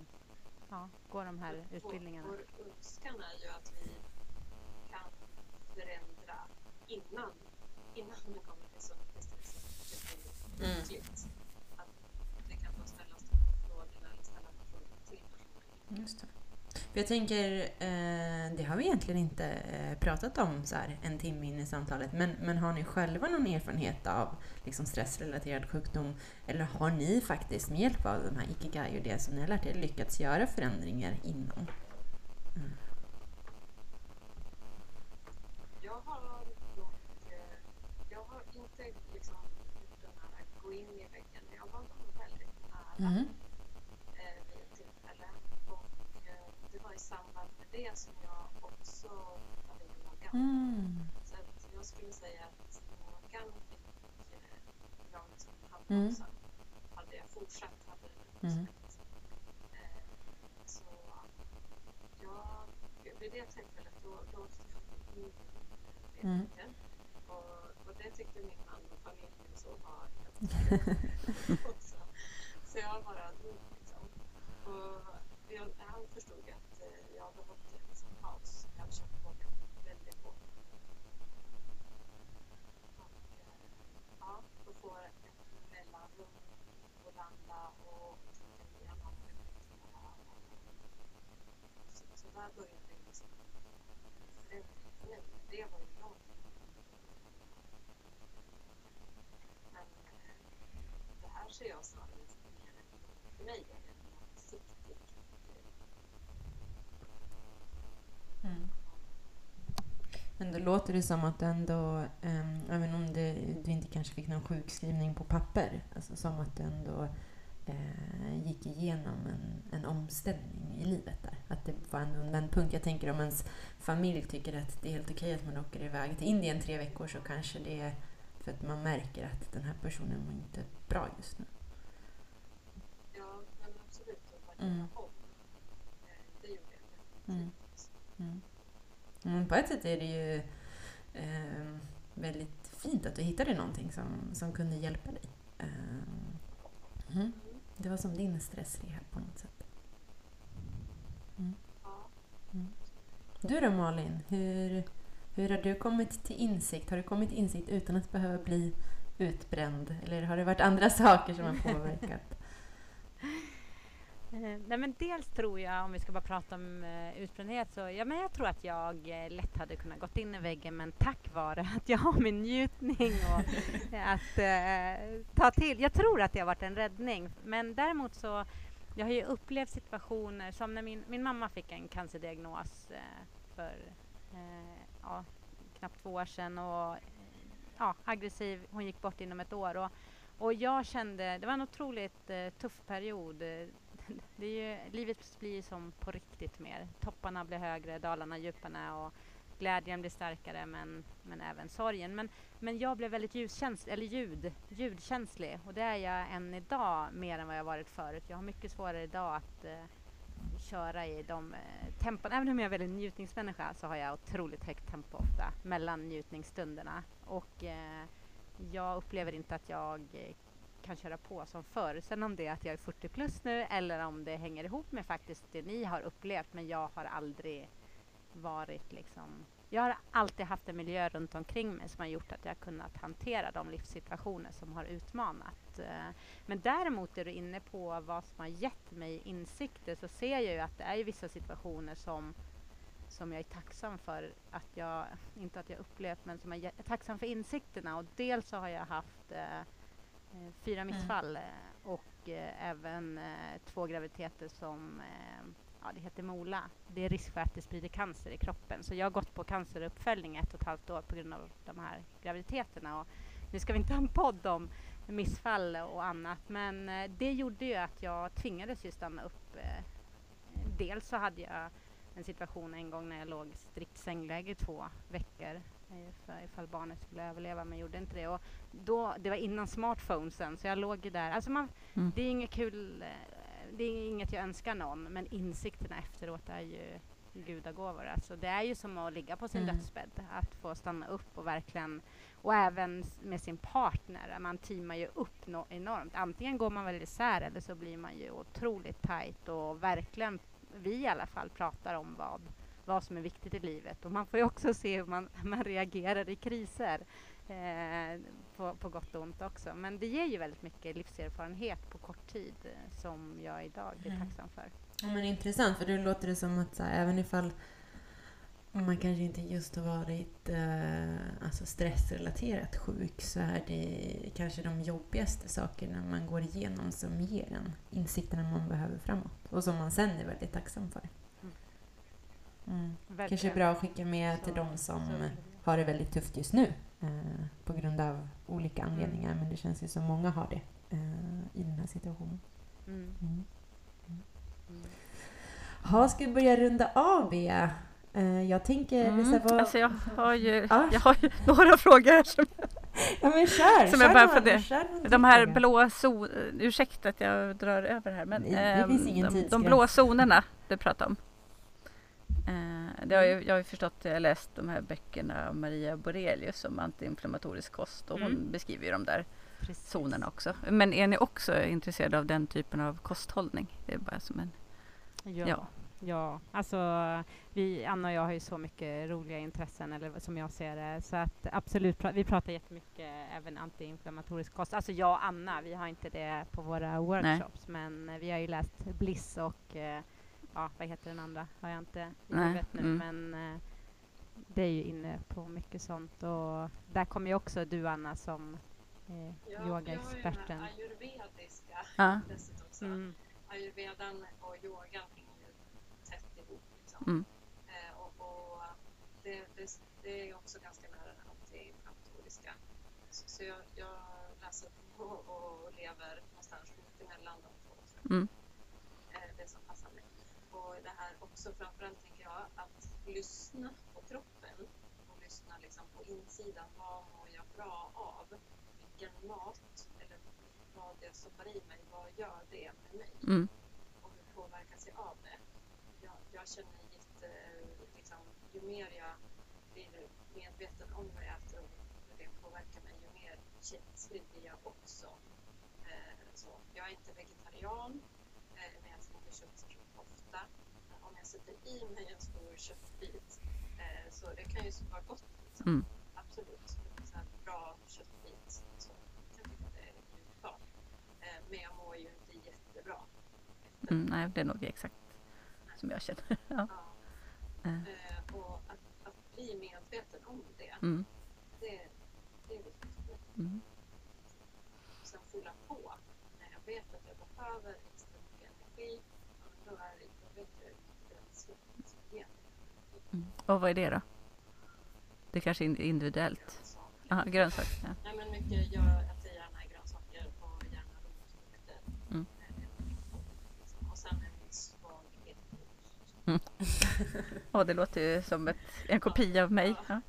ja, gå de här Vår- utbildningarna. Vår önskan är ju att vi kan förändra innan, innan det kommer till blir Mm. Att det kan då ställas de här frågorna eller ställa frågorna till. Just det. För jag tänker, eh, det har vi egentligen inte eh, pratat om så här en timme in i samtalet, men, men har ni själva någon erfarenhet av liksom stressrelaterad sjukdom? Eller har ni faktiskt med hjälp av de här Ikigai och det som ni har lärt er lyckats göra förändringar inom? Jag har eh, jag har inte liksom gjort den här gå in i väggen. Jag var nog väldigt nära Mm. eh, vid ett tillfälle och eh, det var i samband med det som jag också hade yoga. Mm. Så att jag skulle säga att yogan fick eh, jag liksom hade Mm. också. Hade jag fortsatt hade det Mm. Eh, så jag, vid det tillfället då, då åkte jag in i Mm. Och, och det tyckte min man och familjen så var helt också. Så jag bara dog liksom. Och jag, han förstod att eh, jag behövde liksom paus. Jag hade kört på det väldigt hårt. Och eh, ja, då får ett mellanrum och landa och tänka igenom reflektera. Och Så, så började det liksom förändring. Det var ju bra. Men eh, det här ser jag snarare som mer för mig är det en långsiktig. Mm. Men då låter det som att du ändå, um, även om det, du inte kanske fick någon sjukskrivning på papper, alltså som att du ändå eh, gick igenom en, en omställning i livet där. Att det var en vändpunkt. Jag tänker om ens familj tycker att det är helt okej att man åker iväg till Indien tre veckor så kanske det är för att man märker att den här personen mår inte bra just nu. Ja, men absolut Mm. Eh, Det gjorde jag Mm. Mm. Mm, på ett sätt är det ju eh, väldigt fint att du hittade någonting som, som kunde hjälpa dig. Eh, mm. Det var som din stressrehab på något sätt. Mm. mm. Du då Malin, hur, hur har du kommit till insikt? Har du kommit till insikt utan att behöva bli utbränd? Eller har det varit andra saker som har påverkat? Eh, nej men dels tror jag, om vi ska bara prata om eh, utbrändhet, så ja, men jag tror att jag eh, lätt hade kunnat gått in i väggen men tack vare att jag har min njutning och att eh, ta till. Jag tror att det har varit en räddning. Men däremot så, jag har ju upplevt situationer som när min, min mamma fick en cancerdiagnos eh, för eh, ja, knappt två år sedan och ja, aggressiv, hon gick bort inom ett år. Och, och jag kände, det var en otroligt tuff period. Det är ju, livet blir ju som på riktigt mer. Topparna blir högre, dalarna djupare och glädjen blir starkare men, men även sorgen. Men, men jag blev väldigt ljuskänslig, eller ljud, ljudkänslig och det är jag än idag mer än vad jag varit förut. Jag har mycket svårare idag att eh, köra i de eh, tempon. Även om jag är väldigt njutningsmänniska så har jag otroligt högt tempo ofta mellan njutningsstunderna. Och eh, jag upplever inte att jag eh, kan köra på som förr. Sen om det är att jag är 40 plus nu eller om det hänger ihop med faktiskt det ni har upplevt men jag har aldrig varit liksom jag har alltid haft en miljö runt omkring mig som har gjort att jag har kunnat hantera de livssituationer som har utmanat. Eh, men däremot är du inne på vad som har gett mig insikter så ser jag ju att det är vissa situationer som, som jag är tacksam för att jag, inte att jag upplevt, men som jag är tacksam för insikterna. Och dels så har jag haft eh fyra mm. missfall mm. och eh, även eh, två graviditeter som ja, det heter MOLA. Det är risk för att det sprider cancer i kroppen. Så jag har gått på canceruppföljning ett och ett halvt år på grund av de här graviditeterna. Och nu ska vi inte ha en podd om missfall och annat, men eh, det gjorde ju att jag tvingades ju stanna upp. Eh, dels så hade jag en situation en gång när jag låg strikt sängläge i två veckor eh, för ifall barnet skulle överleva, men gjorde inte det. Och då, det var innan smartphonesen, så jag låg ju där. Alltså man, mm. Det är inget kul det är inget jag önskar någon, men insikterna efteråt är ju gudagåvor. Alltså det är ju som att ligga på sin mm. dödsbädd, att få stanna upp och verkligen, och även med sin partner, man teamar ju upp no enormt. Antingen går man väl isär eller så blir man ju otroligt tajt och verkligen, vi i alla fall, pratar om vad, vad som är viktigt i livet. Och man får ju också se hur man, man reagerar i kriser. Eh, på, på, gott och ont också. Men det ger ju väldigt mycket livserfarenhet på kort tid eh, som jag idag är mm. tacksam för. Ja, men intressant, för det låter det som att så här, även ifall man kanske inte just har varit eh, alltså stressrelaterat sjuk så är det kanske de jobbigaste sakerna man går igenom som ger en insikterna man behöver framåt och som man sen är väldigt tacksam för. Mm. mm. Kanske bra att skicka med till de som har det väldigt tufft just nu eh, på grund av olika mm. anledningar. Mm. Men det känns ju som många har det eh, i den här situationen. Mm. Mm. mm. Ha, ska vi börja runda av, Bea? Eh, jag tänker... Mm. Vad... Alltså jag har ju, ah. jag har ju några frågor som, ja, men kör, som kör jag bara funderar. De här blå zonerna, ursäkta att jag drar över här, men det, det finns ingen de, de blå zonerna du pratar om. Det har ju, jag har ju förstått, jag har läst de här böckerna av Maria Borelius om antiinflammatorisk kost och mm. hon beskriver ju de där Precis. zonerna också. Men är ni också intresserade av den typen av kosthållning? Det är bara som en... Ja. ja. Ja, alltså vi, Anna och jag har ju så mycket roliga intressen, eller som jag ser det. Så att absolut, vi pratar jättemycket även antiinflammatorisk kost. Alltså jag och Anna, vi har inte det på våra workshops, Nej. men vi har ju läst Bliss och eh, ja, vad heter den andra? Har jag inte i huvudet nu, mm. men eh, det är ju inne på mycket sånt och där kommer ju också du Anna som eh, ja, yogaexperten. Jag har ju den ayurvediska ja. också. Mm. Ayurvedan och yogan hänger ju tätt ihop. Liksom. Mm. Eh, och, och det, det, det, är också ganska nära den antiinflammatoriska. Så, så jag, jag läser på och, och lever någonstans mitt emellan de två. Mm det här också framförallt tänker jag att lyssna på kroppen och lyssna liksom på insidan. Vad mår jag bra av? Vilken mat eller vad jag stoppar i mig, vad gör det med mig? Mm. Och hur påverkas jag av det? Jag, jag känner jätte, liksom, ju mer jag blir medveten om vad jag äter och hur det påverkar mig, ju mer känslig blir jag också. Eh, så, jag är inte vegetarian, eh, men jag äter inte kött sätter i mig en stor köttbit. Eh, så det kan ju vara gott. Liksom. Mm. Absolut. En sån bra köttbit. Så jag kan tycka att det är njutbart. Eh, men jag mår ju inte jättebra. Mm, nej, det är nog exakt nej. som jag känner. ja. ja. Eh. och att, att, bli medveten om det, mm. det, det är viktigt. Mm. Sen fylla på. När jag vet att jag behöver extra mycket energi, då är det Mm. Och vad är det då? Det kanske är individuellt? Aha, grönsaker. Ja. Nej, men mycket, jag äter gärna grönsaker och gärna rotfrukter. Mm. Och Ja, det låter ju som ett, en kopia av mig. Ja.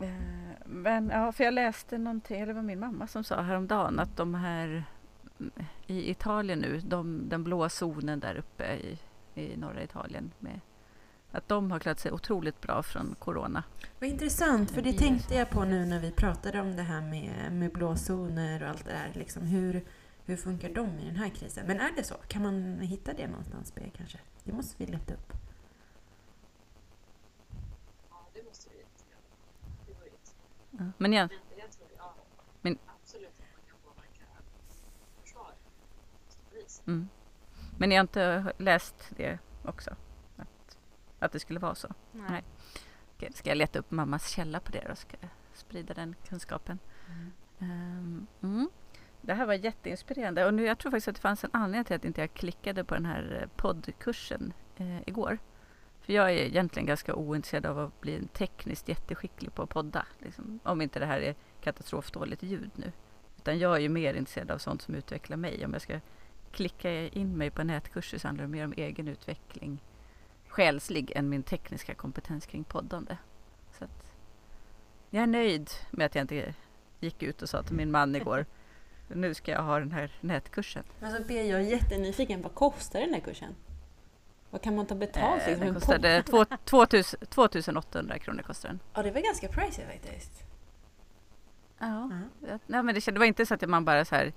Eh, Men ja, för jag läste någonting, eller det var min mamma som sa häromdagen att de här mm, i Italien nu, de, den blåa zonen där uppe i, i norra Italien, med, att de har klarat sig otroligt bra från corona. Vad intressant, för det I tänkte jag på nu när vi pratade om det här med, med blåzoner och allt det där. Liksom hur, hur funkar de i den här krisen? Men är det så? Kan man hitta det någonstans, B, kanske? Det måste vi leta upp. Ja, det måste vi göra. Men igen, Men jag tror, ja, Men- absolut att man kan påverka försvaret. mm. Men jag har inte läst det också, att, att det skulle vara så. Nej. Okej, Ska jag leta upp mammas källa på det då? Ska jag sprida den kunskapen? Ehm, mm. Det här var jätteinspirerande och nu, jag tror faktiskt att det fanns en anledning till att inte jag klickade på den här eh, poddkursen eh, igår. För jag är egentligen ganska ointresserad av att bli tekniskt jätteskicklig på att podda. Liksom, om inte det här är katastrofdåligt ljud nu. Utan jag är ju mer intresserad av sånt som utvecklar mig. Om jag ska klicka in mig på nätkurser så handlar det mer om egen utveckling själslig än min tekniska kompetens kring poddande. Så att jag är nöjd med att jag inte gick ut och sa till min man igår nu ska jag ha den här nätkursen. Men så B, jag jättenyfiken. Vad kostar den här kursen? Vad kan man ta betalt Eh, liksom, den en kostade två- 2000 2800 kronor. Kostade den. Ja, det var ganska pricey faktiskt. Ja. Ja. Ja, Nej, men det, det var inte så att man bara så här eh,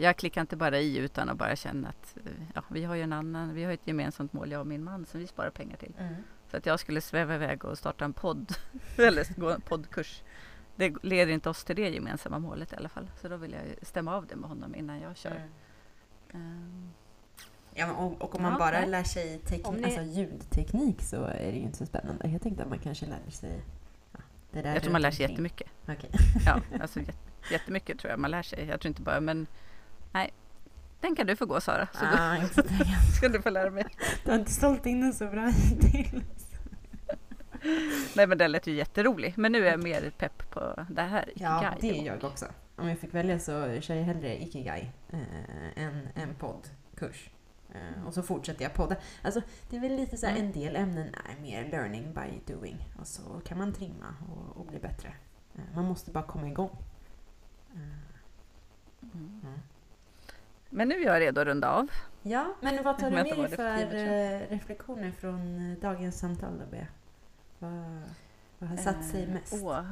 jag klickar inte bara i utan att bara känna att eh, ja, vi har ju en annan, vi har ett gemensamt mål, jag och min man, som vi sparar pengar till. Mm. Så att jag skulle sväva iväg och starta en podd, eller gå en poddkurs. Det leder inte oss till det gemensamma målet i alla fall. Så då vill jag stämma av det med honom innan jag kör. Mm. Ehm, Ja, och, och om man Ja, bara nej. lär sig teknik, ni- alltså ljudteknik så är det ju inte så spännande. Jag tänkte att man kanske lär sig ja, det där jag tror man lär sig omkring. jättemycket. Okej. Ja, alltså jättemycket tror jag man lär sig. Jag tror inte bara, men nej. Den kan du få gå Sara, så Ah, då ska du få lära mig. Du har inte sålt in den så bra hittills. Nej men den lät ju jätterolig. Men nu är jag mer pepp på det här. Ja, Ikigai. det är jag också. Om jag fick välja så kör jag hellre Ikigai eh, än en poddkurs. Eh, och så fortsätter jag podda. Alltså, det är väl lite så här, Mm. en del ämnen är mer learning by doing. Och så kan man trimma och, och bli bättre. Eh, man måste bara komma igång. Mm. mm. Men nu är jag redo att runda av. Ja, men vad tar du med dig för eh, reflektioner från dagens samtal då, Bea? Vad, vad har satt sig Eh, mest? Åh,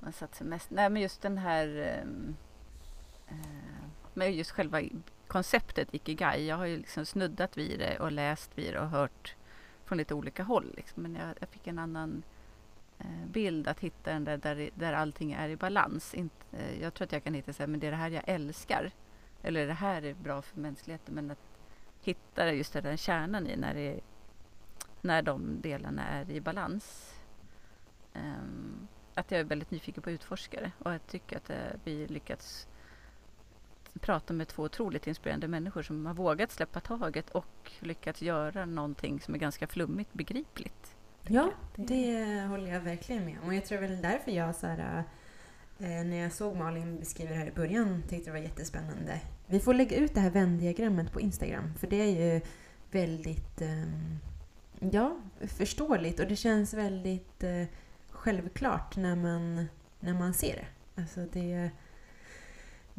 vad har satt sig mest? Nej men just den här eh, med just själva konceptet Ikigai. Jag har ju liksom snuddat vid det och läst vid det och hört från lite olika håll. Liksom. Men jag, jag fick en annan Eh, bild att hitta den där, där, där allting är i balans. Inte, eh, jag tror att jag kan hitta så här, men det är det här jag älskar. Eller det här är bra för mänskligheten. Men att hitta just den där kärnan i när, det, när de delarna är i balans. Um, att jag är väldigt nyfiken på utforskare och jag tycker att eh, vi lyckats prata med två otroligt inspirerande människor som har vågat släppa taget och lyckats göra någonting som är ganska flummigt begripligt. Ja, Det- håller jag verkligen med om. Och jag tror väl därför jag så här, eh, när jag såg Malin beskriva det här i början tyckte det var jättespännande. Vi får lägga ut det här vändiagrammet på Instagram för det är ju väldigt ehm, ja, förståeligt och det känns väldigt eh, självklart när man, när man ser det. Alltså det,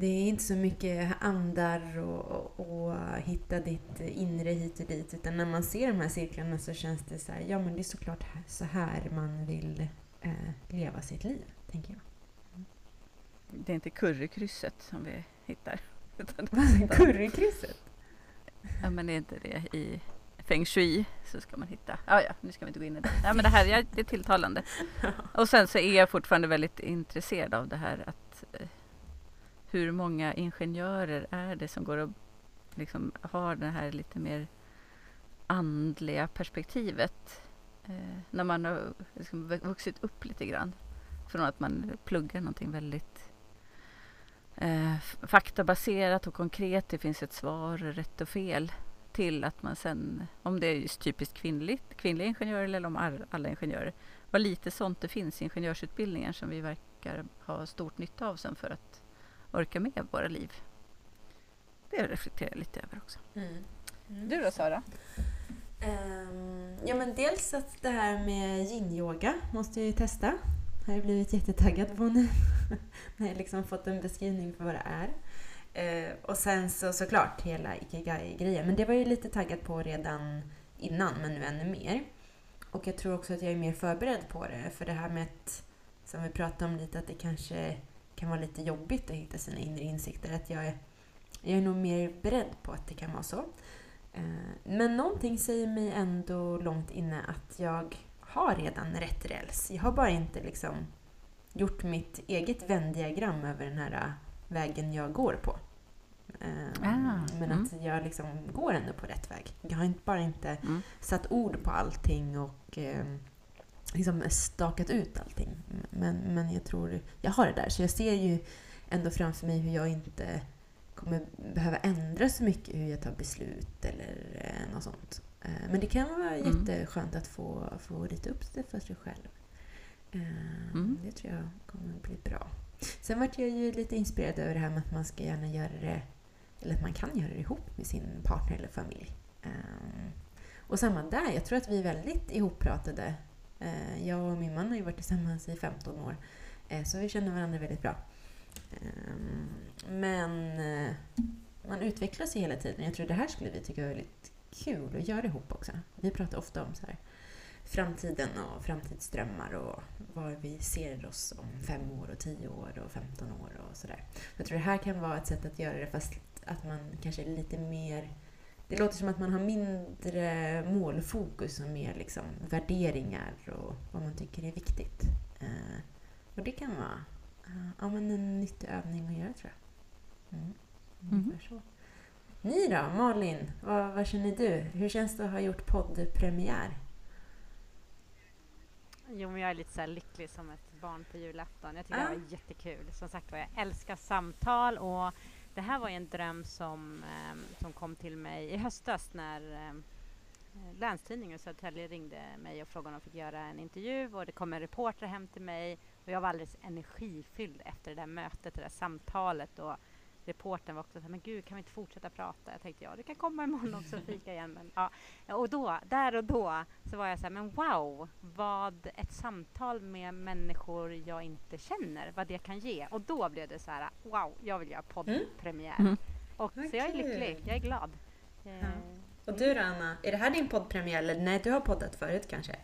det är inte så mycket andar och, och, hitta ditt inre hit och dit. Utan när man ser de här cirklarna så känns det så här, ja men det är såklart så här man vill eh, leva sitt liv, tänker jag. Det är inte currykrysset som vi hittar. Currykrysset? ja, men är inte det i feng shui så ska man hitta. Ja, ja, nu ska vi inte gå in i det. Ja, men det här ja, det är tilltalande. Och sen så är jag fortfarande väldigt intresserad av det här att eh, hur många ingenjörer är det som går och liksom har det här lite mer andliga perspektivet eh, när man har liksom vuxit upp lite grann från att man pluggar någonting väldigt eh, faktabaserat och konkret. Det finns ett svar, rätt och fel till att man sen, om det är just typiskt kvinnligt, kvinnliga ingenjörer eller om alla ingenjörer, vad lite sånt det finns i ingenjörsutbildningen som vi verkar ha stort nytta av sen för att orka med våra liv. Det reflekterar jag lite över också. Mm. Du då Sara? Ehm, ja men dels att det här med yin-yoga måste jag ju testa. Har jag blivit jättetaggad på nu. När jag liksom fått en beskrivning för vad det är. Eh, och sen så såklart hela ikigai-grejen. Men det var jag ju lite taggad på redan innan, men nu ännu mer. Och jag tror också att jag är mer förberedd på det. För det här med att, som vi pratade om lite, att det kanske kan vara lite jobbigt att hitta sina inre insikter. Att jag är, jag är nog mer beredd på att det kan vara så. Eh, Men någonting säger mig ändå långt inne att jag har redan rätt räls. Jag har bara inte liksom gjort mitt eget vändiagram över den här äh, vägen jag går på. Eh, Ah, Men mm. att jag liksom går ändå på rätt väg. Jag har inte, bara inte Mm. satt ord på allting och eh, liksom stakat ut allting. Men, men jag tror jag har det där. Så jag ser ju ändå framför mig hur jag inte kommer behöva ändra så mycket hur jag tar beslut eller eh, något sånt. Eh, men det kan vara Mm. jätteskönt att få, få rita upp det för sig själv. Eh, Mm. Det tror jag kommer bli bra. Sen vart jag ju lite inspirerad över det här med att man ska gärna göra det, eller att man kan göra det ihop med sin partner eller familj. Eh, och samma där, jag tror att vi är väldigt ihoppratade. Eh, jag och min man har ju varit tillsammans i 15 år, eh, så vi känner varandra väldigt bra. Ehm, men eh, man utvecklas ju hela tiden. Jag tror det här skulle vi tycka var väldigt kul att göra ihop också. Vi pratar ofta om så här, framtiden och framtidsdrömmar och var vi ser oss om fem år och tio år och 15 år och sådär. Jag tror det här kan vara ett sätt att göra det fast att man kanske är lite mer det låter som att man har mindre målfokus och mer liksom värderingar och vad man tycker är viktigt. Eh, och det kan vara eh, ja, men en nyttig övning att göra tror jag. Mm. Ungefär så. Ni då, Malin? Vad, vad känner du? Hur känns det att ha gjort poddpremiär? Jo, men jag är lite så här lycklig som ett barn på julafton. Jag tycker Ah. det var jättekul. Som sagt var, jag älskar samtal och det här var ju en dröm som, eh, som kom till mig i höstas när eh, Länstidningen i Södertälje ringde mig och frågade om de fick göra en intervju. Och det kom en reporter hem till mig. Och jag var alldeles energifylld efter det där mötet, det där samtalet. Och reportern var också så här, men gud kan vi inte fortsätta prata? Jag tänkte ja, det kan komma imorgon också och fika igen. Men, ja. Och då, där och då så var jag så här, men wow, vad ett samtal med människor jag inte känner, vad det kan ge. Och då blev det så här, wow, jag vill göra poddpremiär. Mm. Och, Vad så jag är lycklig, jag är glad. Eh, Ja. Och du då Anna? Är det här din poddpremiär? Eller nej, du har poddat förut kanske?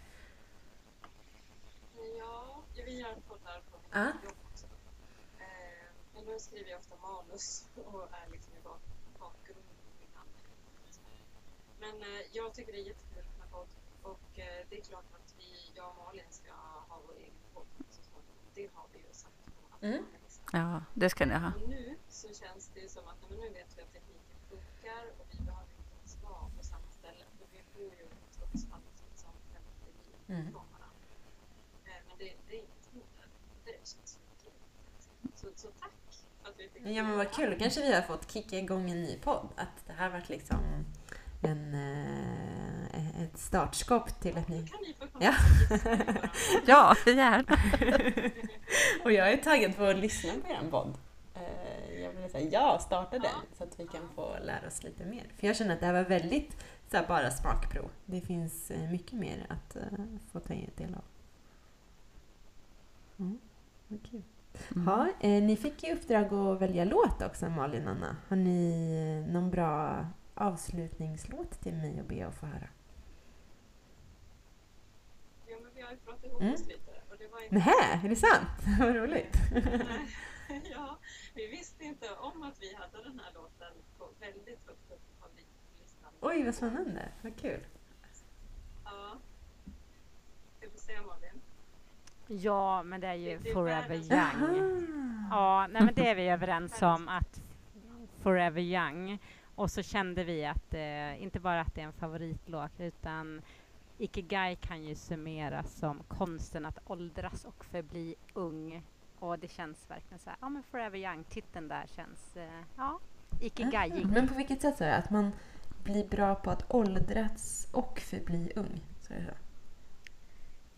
Ja, vi gör poddar på Ja. jobb också. Eh, Men nu skriver jag manus och är liksom i bak bakgrunden. Men eh, jag tycker det är jättekul med podd och eh, det är klart att vi, jag och Malin ska ha vår egen podd så småningom. Det har vi ju sagt på att Mm. Ja, det ska ni ha. Och nu så känns det ju som att men nu vet vi att tekniken funkar och vi behöver inte ens vara på samma ställe. För vi bor ju trots allt liksom 50 mil Mm. från varandra. Eh, Men det, det är inget hinder. Det känns jättekul. Så, så tack för att vi fick Ja men vad kul, då kanske vi har fått kicka igång en ny podd. Att det här varit liksom en, eh, ett startskott till ett nytt... Ja. Ja, gärna. Och jag är taggad på att lyssna på er podd. Eh, Jag vill säga ja, starta den så att vi kan få lära oss lite mer. För jag känner att det här var väldigt så här, bara smakprov. Det finns eh, mycket mer att eh, få ta del av. Mm, vad kul. Mm. Ja, eh, ni fick i uppdrag att välja låt också, Malin och Anna. Har ni eh, någon bra avslutningslåt till mig att be att få höra? Ja, men vi har ju pratat ihop Mm. oss lite. Och det var inte... Nähä, är det sant? Vad roligt. ja, vi visste inte om att vi hade den här låten på väldigt högt upp på listan. Oj, vad spännande. Vad kul. Ja. Ska vi se Malin? Ja, men det är ju Det- det är Forever Young. Ja, nej, men det är vi överens om att Forever Young. Och så kände vi att eh, inte bara att det är en favoritlåt utan Ikigai kan ju summeras som konsten att åldras och förbli ung. Och det känns verkligen så här, ja men Forever Young, titeln där känns, eh, ja, Ikigai. Men på vilket sätt så är det? Att man blir bra på att åldras och förbli ung? Så är det så?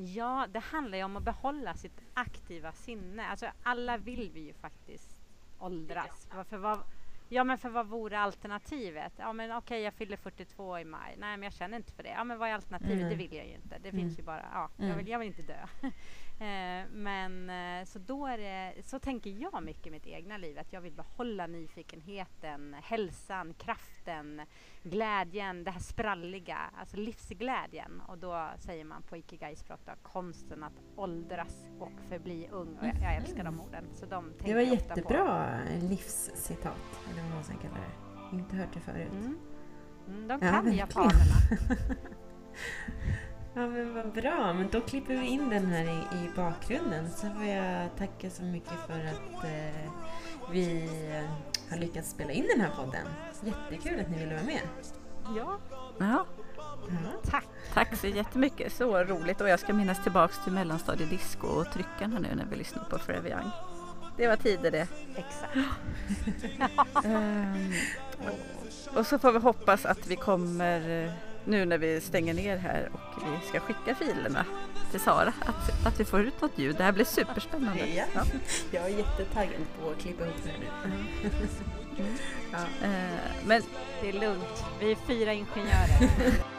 Ja, det handlar ju om att behålla sitt aktiva sinne. Alltså alla vill vi ju faktiskt åldras. För vad, Ja men för vad vore alternativet? Ja men okej jag fyller 42 i maj. Nej men jag känner inte för det. Ja men vad är alternativet? Mm. Det vill jag ju inte. Det Mm. finns ju bara, ja jag Mm. vill, jag vill inte dö. Eh, men eh, så då är det, så tänker jag mycket i mitt egna liv. Att jag vill behålla nyfikenheten, hälsan, kraften, glädjen, det här spralliga, alltså livsglädjen. Och då säger man på Ikigai-språk då, konsten att åldras och förbli ung. Och jag, jag älskar de orden. Så de Det var på. jättebra livscitat, eller vad man ska kalla det. Inte hört det förut. Mm. Mm, de Ja, kan verkligen. japanerna. Ja men vad bra, men då klipper vi in den här i, i bakgrunden. Så får jag tacka så mycket för att eh, vi har lyckats spela in den här podden. Jättekul att ni ville vara med. Ja, Ja, tack. tack så jättemycket. Så roligt. Och jag ska minnas tillbaks till mellanstadiedisco och tryckarna nu när vi lyssnar på Forever Young. Det var tider det. Exakt. Ehm, och, och så får vi hoppas att vi kommer eh, nu när vi stänger ner här och vi ska skicka filerna till Sara att, att vi får ut något ljud. Det här blir superspännande. Ja. Jag är jättetaggad på att klippa ihop det här nu. Eh, men Det är lugnt. Vi är fyra ingenjörer.